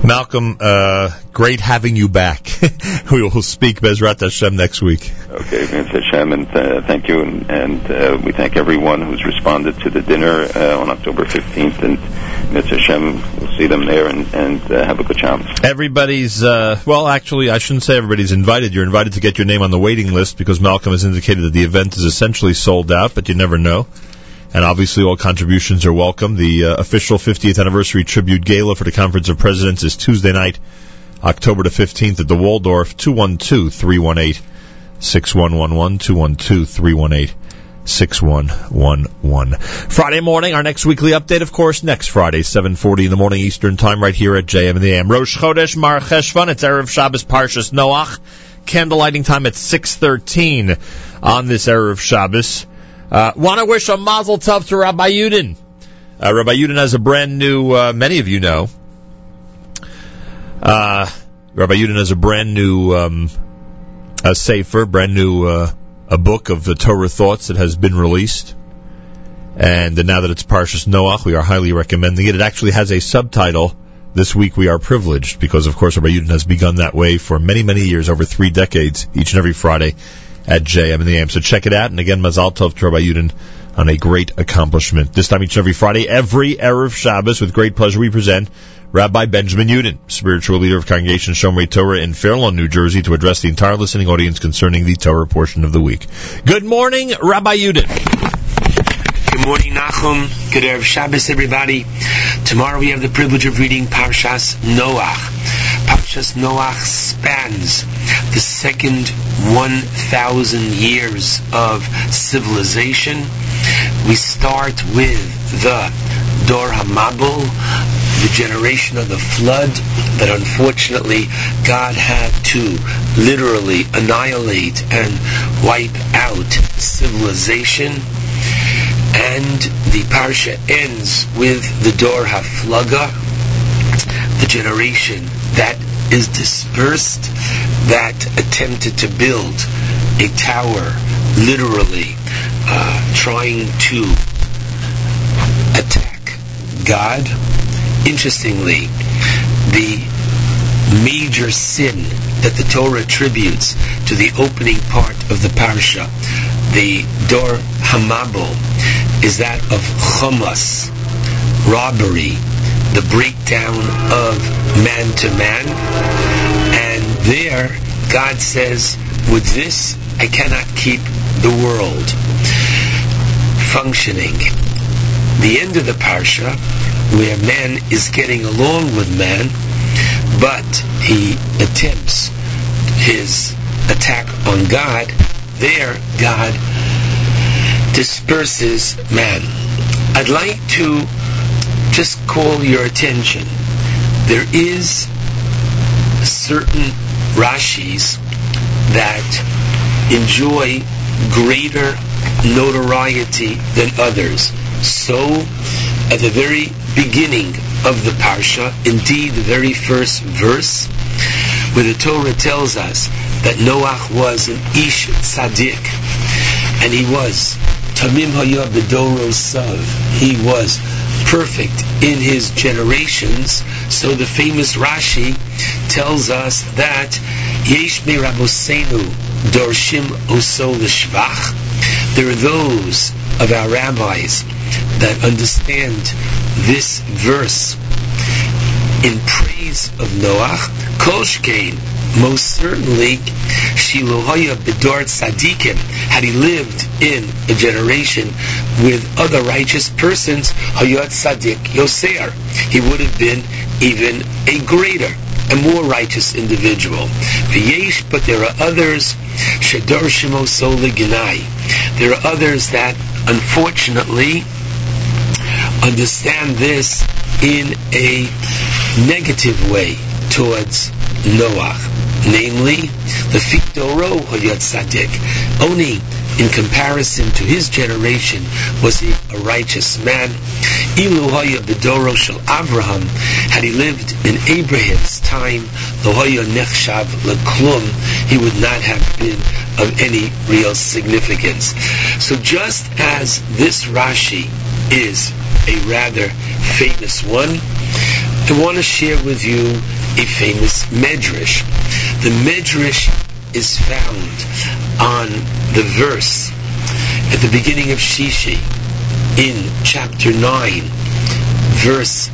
Malcolm, uh, great having you back. [laughs] we will speak Bezrat Hashem next week. Okay, Bezrat Hashem, and uh, thank you, and, and uh, we thank everyone who's responded to the dinner uh, on October 15th, and Bezrat Hashem, we'll see them there, and, and uh, have a good chance. Everybody's, uh, well, actually, I shouldn't say everybody's invited. You're invited to get your name on the waiting list because Malcolm has indicated that the event is essentially sold out, but you never know. And obviously, all contributions are welcome. The uh, official 50th anniversary tribute gala for the Conference of Presidents is Tuesday night, October the 15th at the Waldorf, 212 318 6111, 212 318 6111. Friday morning, our next weekly update, of course, next Friday, 7.40 in the morning Eastern Time, right here at JM in the AM. Rosh Chodesh Mar Cheshvan, it's Erev Shabbos Parshas Noach. Candlelighting time at 6.13 on this Erev Shabbos. Uh, Want to wish a mazel tov to Rabbi Yudin. Uh, Rabbi Yudin has a brand new, uh, many of you know. Uh, Rabbi Yudin has a brand new um, a sefer, brand new uh, a book of the Torah thoughts that has been released. And now that it's Parshas Noach, we are highly recommending it. It actually has a subtitle. This week we are privileged because, of course, Rabbi Yudin has begun that way for many, many years, over three decades, each and every Friday at JM in the AM. So check it out. And again, Mazal Tov to Rabbi Yudin on a great accomplishment. This time each and every Friday, every Erev Shabbos, with great pleasure, we present Rabbi Benjamin Yudin, spiritual leader of Congregation Shomrei Torah in Fairlawn, New Jersey, to address the entire listening audience concerning the Torah portion of the week. Good morning, Rabbi Yudin. Good morning, Nachum. Good Erev Shabbos, everybody. Tomorrow we have the privilege of reading Parshas Noach. Parshas Noach spans the second 1,000 years of civilization. We start with the Dor Hamabul, the generation of the flood that unfortunately God had to literally annihilate and wipe out civilization. And the parsha ends with the Dor Haflaga, the generation that is dispersed, that attempted to build a tower, literally uh, trying to attack God. Interestingly, the major sin that the Torah attributes to the opening part of the parsha, the Dor Hamabul, is that of Chamas, robbery, the breakdown of man to man. And there, God says, with this, I cannot keep the world functioning. The end of the parsha, where man is getting along with man, but he attempts his attack on God, there God disperses man. I'd like to just call your attention. There is certain Rashis that enjoy greater notoriety than others. So, at the very beginning of the Parsha, indeed the very first verse, where the Torah tells us that Noach was an Ish Tzaddik, and he was Tamim Haya Bedoro Sav. He was perfect in his generations. So the famous Rashi tells us that Yesh Me Rabosenu Dorshim Oso. There are those of our rabbis that understand this verse in praise of Noach. Koshkein, most certainly, Shilohaya Bedor Tzadikim, had he lived in a generation with other righteous persons, Hayat Tzadik Yoser, he would have been even a greater and more righteous individual. But there are others, Shador Shimo Ginai. There are others that, unfortunately, understand this in a negative way towards Noah. Namely, the Fitoro Hoyat Sadik. Only in comparison to his generation was he a righteous man. Ilu Hoya Bedoro Shel Abraham, had he lived in Abraham's time, the Hoya Nechshav Leklum, he would not have been of any real significance. So just as this Rashi is a rather famous one, I want to share with you a famous Medrash. The Medrash is found on the verse at the beginning of Shishi in chapter 9, verse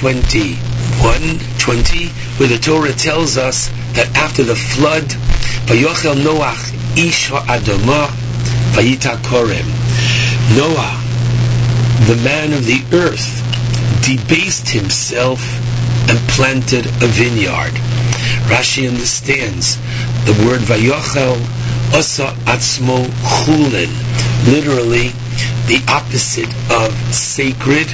21, 20, where the Torah tells us that after the flood, Vayochel Noach ish ha'adamah vayita korem. Noah, the man of the earth, debased himself and planted a vineyard. Rashi understands the word vayochel asa atzmo chulin, literally the opposite of sacred.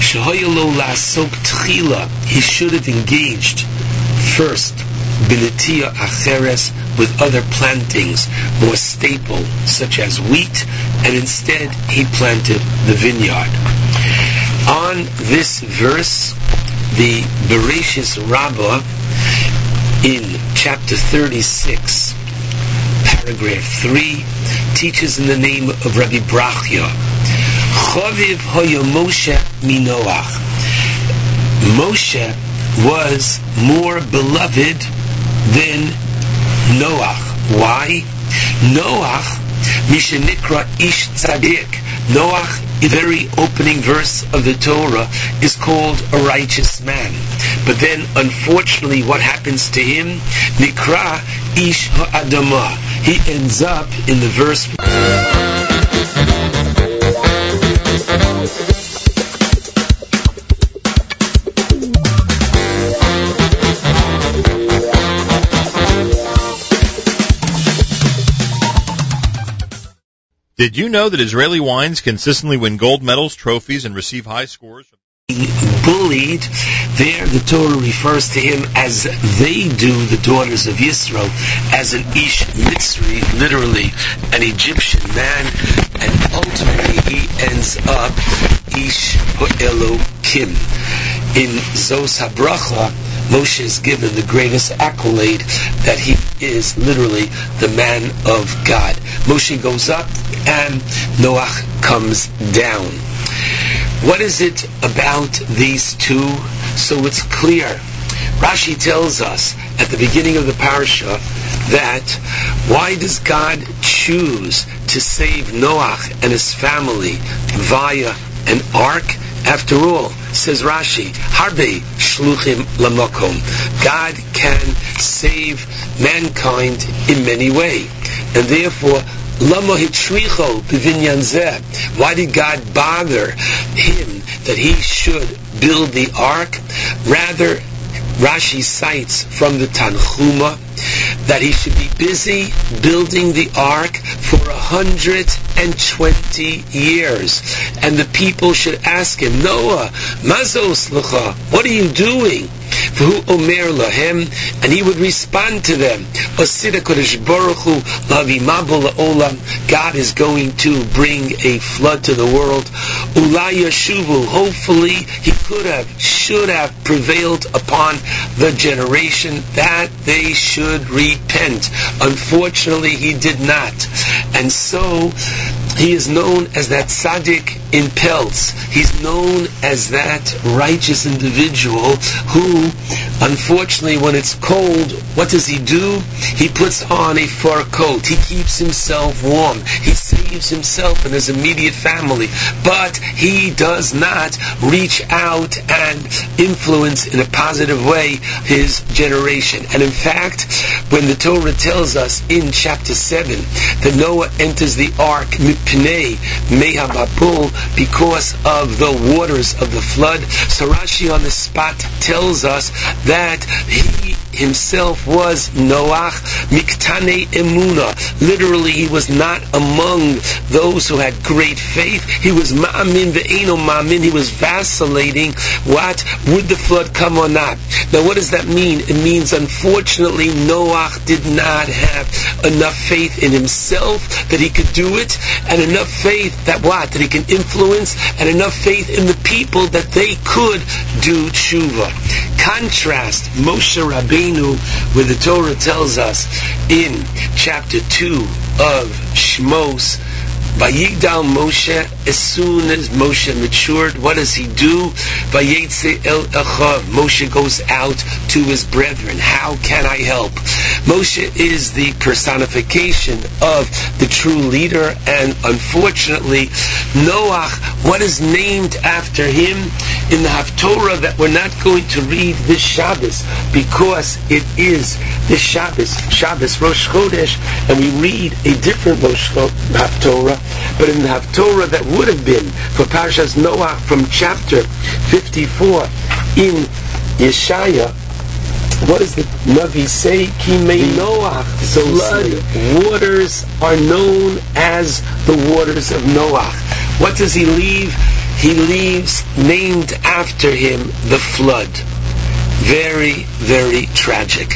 Shehoyalo lasok tchila, he should have engaged first binitia acheres with other plantings more staple, such as wheat, and instead he planted the vineyard. On this verse, the Bereshis Rabbah in chapter 36, paragraph 3, teaches in the name of Rabbi Brachya, Chaviv hoya Moshe minoach. Moshe was more beloved than Noach. Why? Noach, Mishanikra Ish Tzadik. Noach, very opening verse of the Torah, is called a righteous man. But then, unfortunately, what happens to him? Nikra Ish Ha'adamah. He ends up in the verse. Did you know that Israeli wines consistently win gold medals, trophies, and receive high scores? bullied, there the Torah refers to him as they do the daughters of Yisro, as an Ish Mitzri, literally an Egyptian man, and ultimately he ends up Ish Kim. In Zos HaBracha, Moshe is given the greatest accolade that he is literally the man of God. Moshe goes up and Noach comes down. What is it about these two? So it's clear. Rashi tells us at the beginning of the parasha that why does God choose to save Noach and his family via an ark? After all, says Rashi, Harbe shluchim lamakom. God can save mankind in many ways, and therefore Why did God bother him that he should build the ark? Rather, Rashi cites from the Tanchuma that he should be busy building the ark for 120 years. And the people should ask him, Noah, Mazos Lucha, what are you doing? Omer lahem, and he would respond to them. Osida kodesh baruch hu lavi la'olam. God is going to bring a flood to the world. Ulai yashuvu. Hopefully, he could have, should have prevailed upon the generation that they should repent. Unfortunately, he did not. And so, he is known as that tzaddik in pelts. He's known as that righteous individual who, unfortunately, when it's cold, what does he do? He puts on a fur coat. He keeps himself warm. He saves himself and his immediate family. But he does not reach out and influence in a positive way his generation. And in fact, when the Torah tells us in chapter 7 that Noah enters the ark, mipnei mehababul, because of the waters of the flood, so Rashi on the spot tells us that he himself was Noach miktane emuna. Literally, he was not among those who had great faith. He was ma'amin ve'eno ma'amin. He was vacillating. What? Would the flood come or not? Now, what does that mean? It means, unfortunately, Noach did not have enough faith in himself that he could do it, and enough faith that what? That he can influence, and enough faith in the people that they could do tshuva. Contrast Moshe Rabbeinu, where the Torah tells us in chapter 2 of Shmos, Vayigdal Moshe, as soon as Moshe matured, what does he do? Vayetze el Echav. Moshe goes out to his brethren. How can I help? Moshe is the personification of the true leader, and unfortunately, Noach, what is named after him in the Haftorah that we're not going to read this Shabbos because it is this Shabbos, Shabbos Rosh Chodesh, and we read a different Rosh Haftorah, but in the Haftorah that would have been for Parshas Noah from chapter 54 in Yeshaya, what does the Navi say? Kimei Noah. So flood waters are known as the waters of Noah. What does he leave? He leaves named after him the flood. Very, very tragic.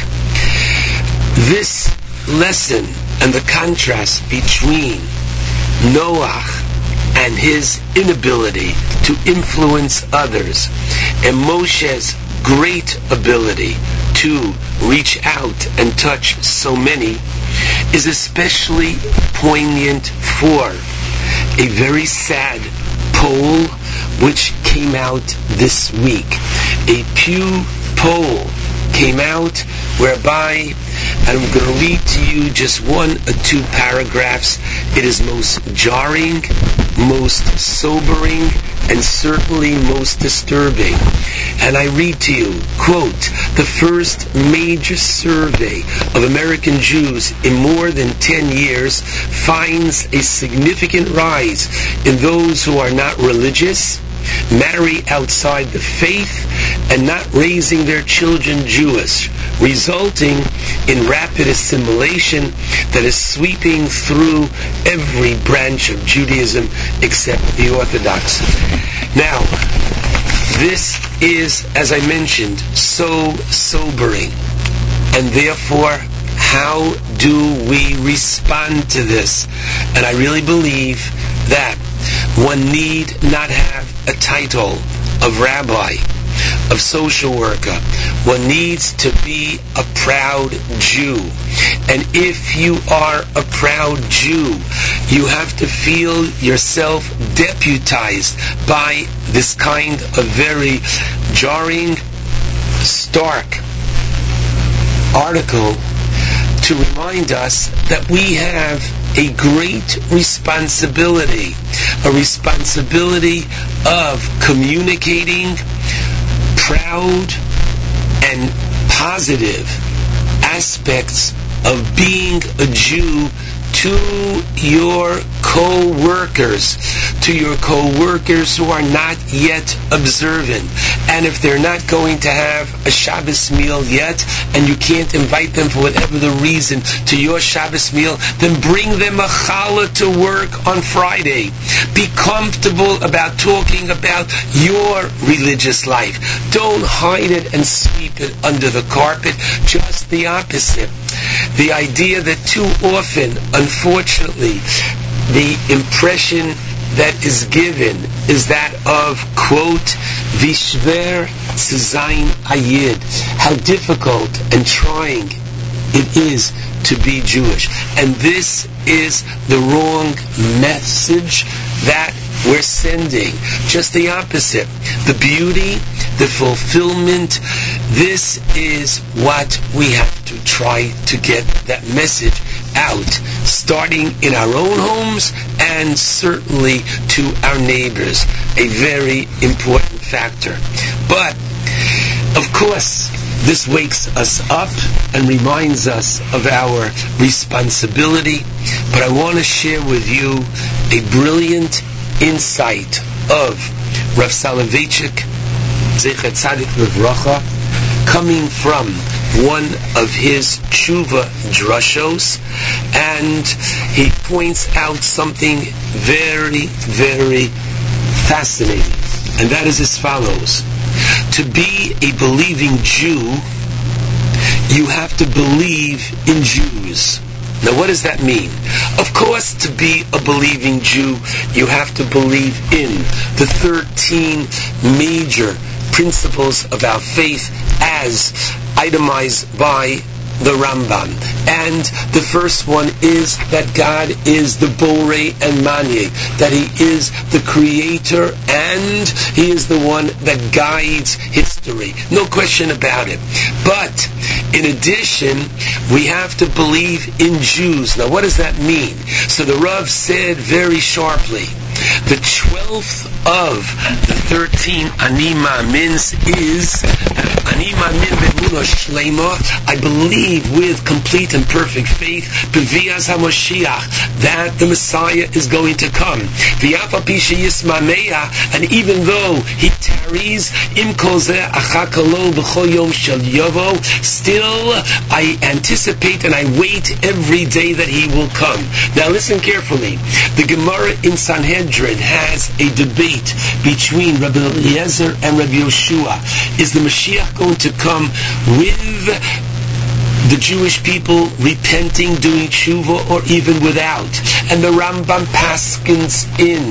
This lesson and the contrast between Noah and his inability to influence others and Moshe's great ability to reach out and touch so many is especially poignant for a very sad poll which came out this week. A Pew poll came out whereby I'm going to read to you just one or two paragraphs. It is most jarring, most sobering, and certainly most disturbing. And I read to you, quote, the first major survey of American Jews in more than 10 years finds a significant rise in those who are not religious, marry outside the faith, and not raising their children Jewish, resulting in rapid assimilation that is sweeping through every branch of Judaism except the Orthodox. Now, this is, as I mentioned, so sobering. And therefore, how do we respond to this? And I really believe that one need not have a title of rabbi, of social worker. One needs to be a proud Jew. And if you are a proud Jew, you have to feel yourself deputized by this kind of very jarring, stark article to remind us that we have a great responsibility, a responsibility of communicating proud and positive aspects of being a Jew to your co-workers, to your co-workers who are not yet observant. And if they're not going to have a Shabbos meal yet, and you can't invite them for whatever the reason to your Shabbos meal, then bring them a challah to work on Friday. Be comfortable about talking about your religious life. Don't hide it and sweep it under the carpet. Just the opposite. The idea that too often, unfortunately, the impression that is given is that of, quote, Vishver Tzayin Ayid, how difficult and trying it is to be Jewish. And this is the wrong message that we're sending. Just the opposite. The beauty, the fulfillment, this is what we have to try to get that message out, starting in our own homes and certainly to our neighbors. A very important factor. But, of course, this wakes us up and reminds us of our responsibility. But I want to share with you a brilliant insight of Rav Soloveitchik, Zecher Tzadik coming from one of his tshuva drashos, and he points out something very, very fascinating, and that is as follows. To be a believing Jew, you have to believe in Jews. Now, what does that mean? Of course, to be a believing Jew, you have to believe in the 13 major principles of our faith as itemized by the Rambam. And the first one is that God is the Bore and Manye, that He is the Creator and He is the one that guides history. No question about it. But in addition, we have to believe in Jews. Now, what does that mean? So the Rav said very sharply, the twelfth of the thirteen Ani Maamins is Ani Maamin Bemuna Shlema. I believe with complete and perfect faith, Bevias HaMoshiach, that the Messiah is going to come. And even though he tarries, still I anticipate and I wait every day that he will come. Now listen carefully. The Gemara in Sanhedrin has a debate between Rabbi Eliezer and Rabbi Yoshua. Is the Mashiach going to come with the Jewish people repenting, doing tshuva, or even without. And the Rambam paskins in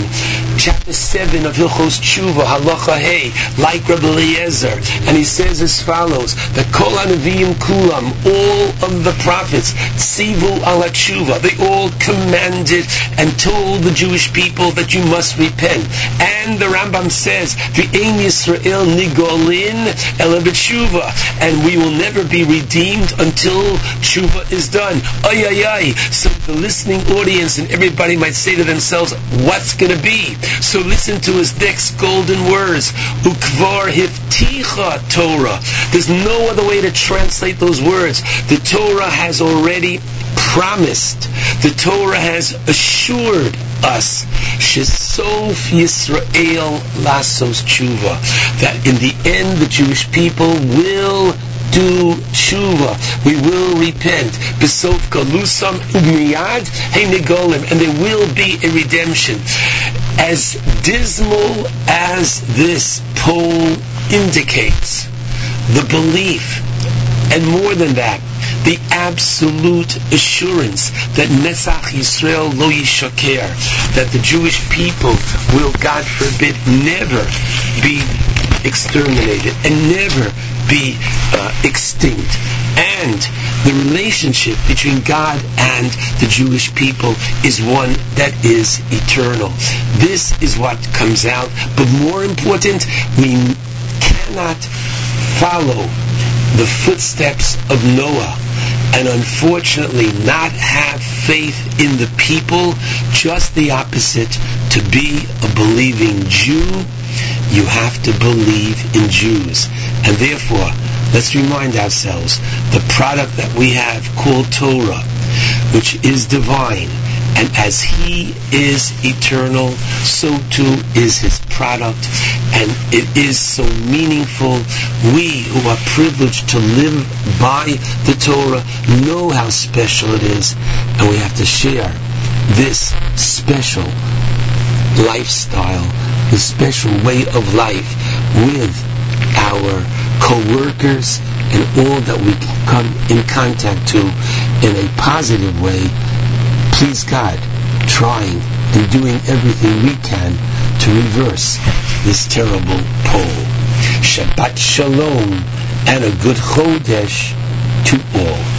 chapter 7 of Hilchos Tshuva, Halacha Hey, like Rabbi Eliezer, and he says as follows, the Kol Anavim Kulam, all of the prophets, Tzivu ala Tshuva, they all commanded and told the Jewish people that you must repent. And the Rambam says, V'ein Yisrael nigolin ele b'tshuva, and we will never be redeemed until tshuva is done. Ay ay ay. So the listening audience and everybody might say to themselves, what's going to be? So listen to his next golden words. Ukvar hifticha Torah. There's no other way to translate those words. The Torah has already promised. The Torah has assured us, Shesof Yisrael Lasos Tshuva, that in the end the Jewish people will do tshuva. We will repent. Besof galusam umiyad negolim, and there will be a redemption. As dismal as this poll indicates, the belief, and more than that, the absolute assurance that Netzach Yisrael lo yishaker, that the Jewish people will, God forbid, never be exterminated and never be uh, extinct. And the relationship between God and the Jewish people is one that is eternal. This is what comes out. But more important, we cannot follow the footsteps of Noah and unfortunately not have faith in the people, just the opposite. To be a believing Jew, you have to believe in Jews. And therefore, let's remind ourselves, the product that we have called Torah, which is divine. And as He is eternal, so too is His product. And it is so meaningful. We who are privileged to live by the Torah know how special it is. And we have to share this special lifestyle, this special way of life with our co-workers and all that we come in contact to in a positive way. Please God, trying and doing everything we can to reverse this terrible poll. Shabbat Shalom and a good Chodesh to all.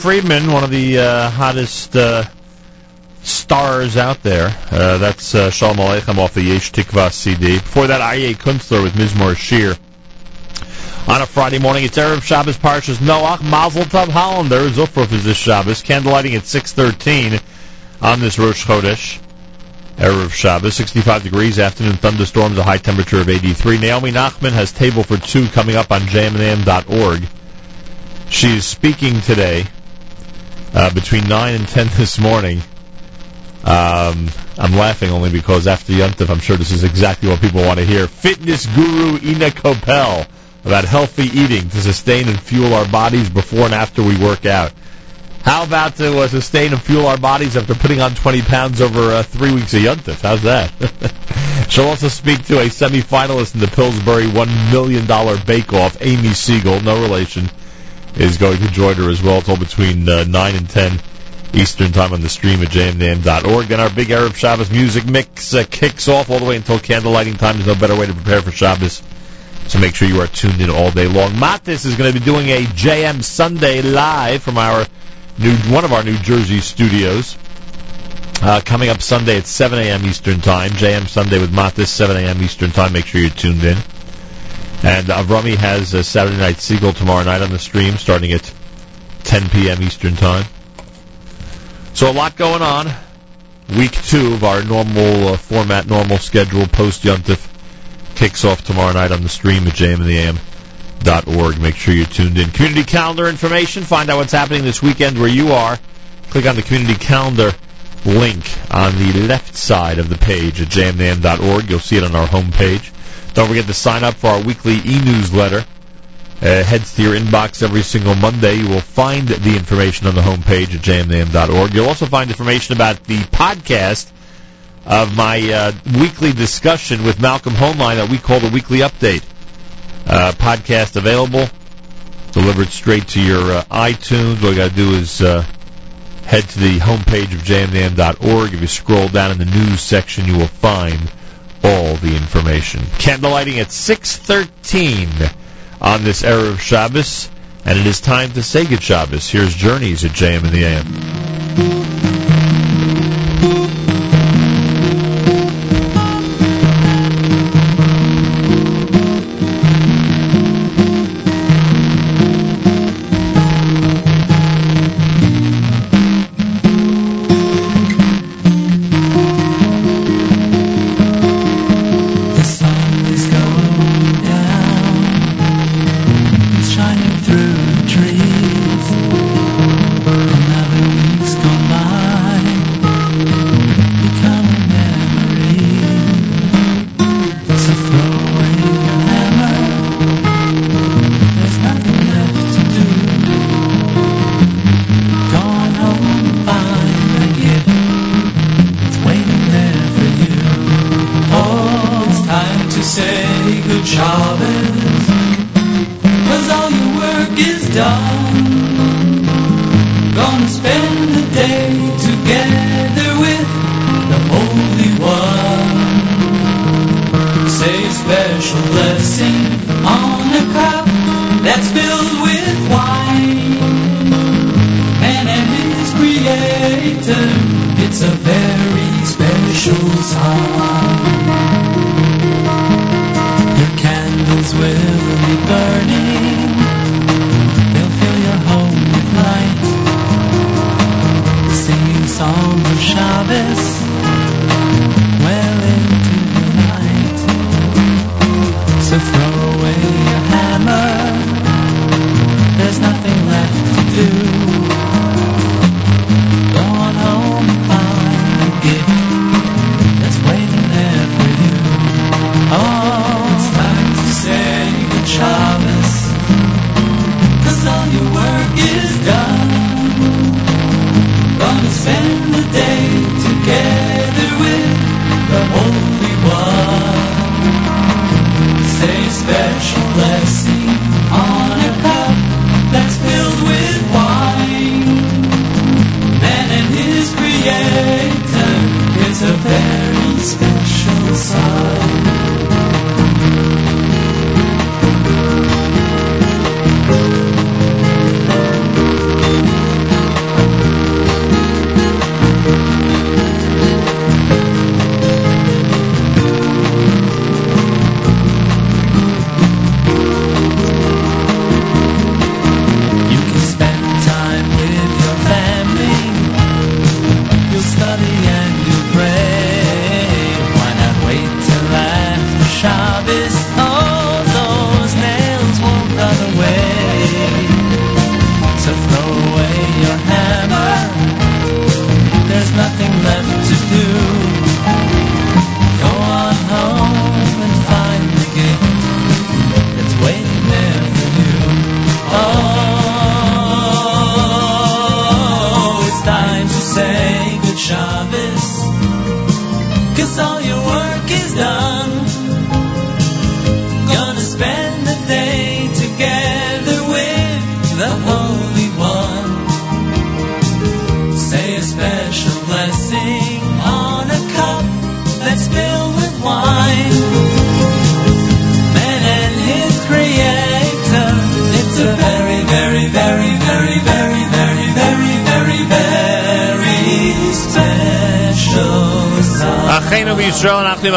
Friedman, one of the uh, hottest uh, stars out there. Uh, that's uh, Shalom Aleichem off the Yesh Tikva CD. Before that, Aryeh Kunstler with Mizmor Shir. On a Friday morning, it's Erev Shabbos Parshas Noach, Mazel Tov Hollander. Zufruf is this Shabbos. Candlelighting at 6.13 on this Rosh Chodesh. Erev Shabbos, 65 degrees, afternoon thunderstorms, a high temperature of 83. Naomi Nachman has table for two coming up on jmnam.org. She's speaking today uh, between 9 and 10 this morning. Um, I'm laughing only because after Yontif, I'm sure this is exactly what people want to hear. Fitness guru Ina Kopel about healthy eating to sustain and fuel our bodies before and after we work out. How about to uh, sustain and fuel our bodies after putting on 20 pounds over uh, three weeks of Yontif? How's that? [laughs] She'll also speak to a semifinalist in the Pillsbury $1 million bake-off, Amy Siegel, no relation, is going to join her as well. It's all between uh, 9 and 10 Eastern Time on the stream at jmnam.org. And our big Erev Shabbos music mix uh, kicks off all the way until candlelighting time. There's no better way to prepare for Shabbos. So make sure you are tuned in all day long. Matis is going to be doing a JM Sunday live from our new one of our New Jersey studios. Uh, coming up Sunday at 7 a.m. Eastern Time. JM Sunday with Matis, 7 a.m. Eastern Time. Make sure you're tuned in. And Avrami has a Saturday Night Segal tomorrow night on the stream, starting at 10 p.m. Eastern Time. So a lot going on. Week two of our normal uh, format, normal schedule, post Yuntif kicks off tomorrow night on the stream at jmintheam.org. Make sure you're tuned in. Community calendar information. Find out what's happening this weekend where you are. Click on the community calendar link on the left side of the page at jmintheam.org. You'll see it on our homepage. Don't forget to sign up for our weekly e-newsletter. Uh, heads to your inbox every single Monday. You will find the information on the homepage at jmnam.org. You'll also find information about the podcast of my uh, weekly discussion with Malcolm Hoenlein that we call the Weekly Update. Uh, podcast available, delivered straight to your uh, iTunes. All you got to do is uh, head to the homepage of jmnam.org. If you scroll down in the news section, you will find all the information. Candlelighting at 613 on this Erev Shabbos, and it is time to say good Shabbos. Here's Journeys at JM in the AM.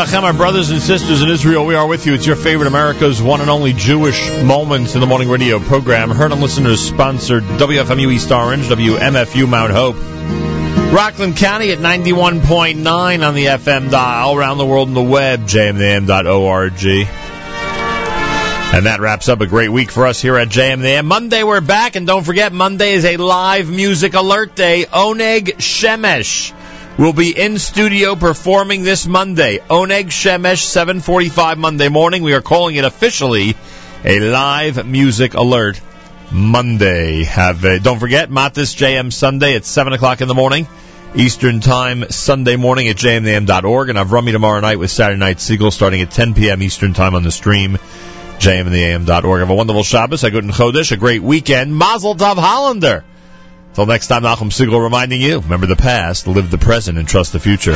Our brothers and sisters in Israel, we are with you. It's your favorite America's one and only Jewish Moments in the Morning radio program. Heard and listeners sponsored WFMU East Orange, WMFU Mount Hope. Rockland County at 91.9 on the FM dial, around the world on the web, jmnam.org. And that wraps up a great week for us here at JMNAM. Monday we're back, and don't forget, Monday is a live music alert day. Oneg Shemesh will be in studio performing this Monday. Oneg Shemesh, 7:45 Monday morning. We are calling it officially a live music alert Monday. Have a, don't forget Matis JM Sunday at seven o'clock in the morning. Eastern Time Sunday morning at jmnam.org and Avrami tomorrow night with Saturday Night Segal starting at 10 p.m. Eastern Time on the stream jmnam.org. Have a wonderful Shabbos, a good Chodesh, a great weekend. Mazel Tov Hollander. Till next time, Nachum Segal reminding you, remember the past, live the present, and trust the future.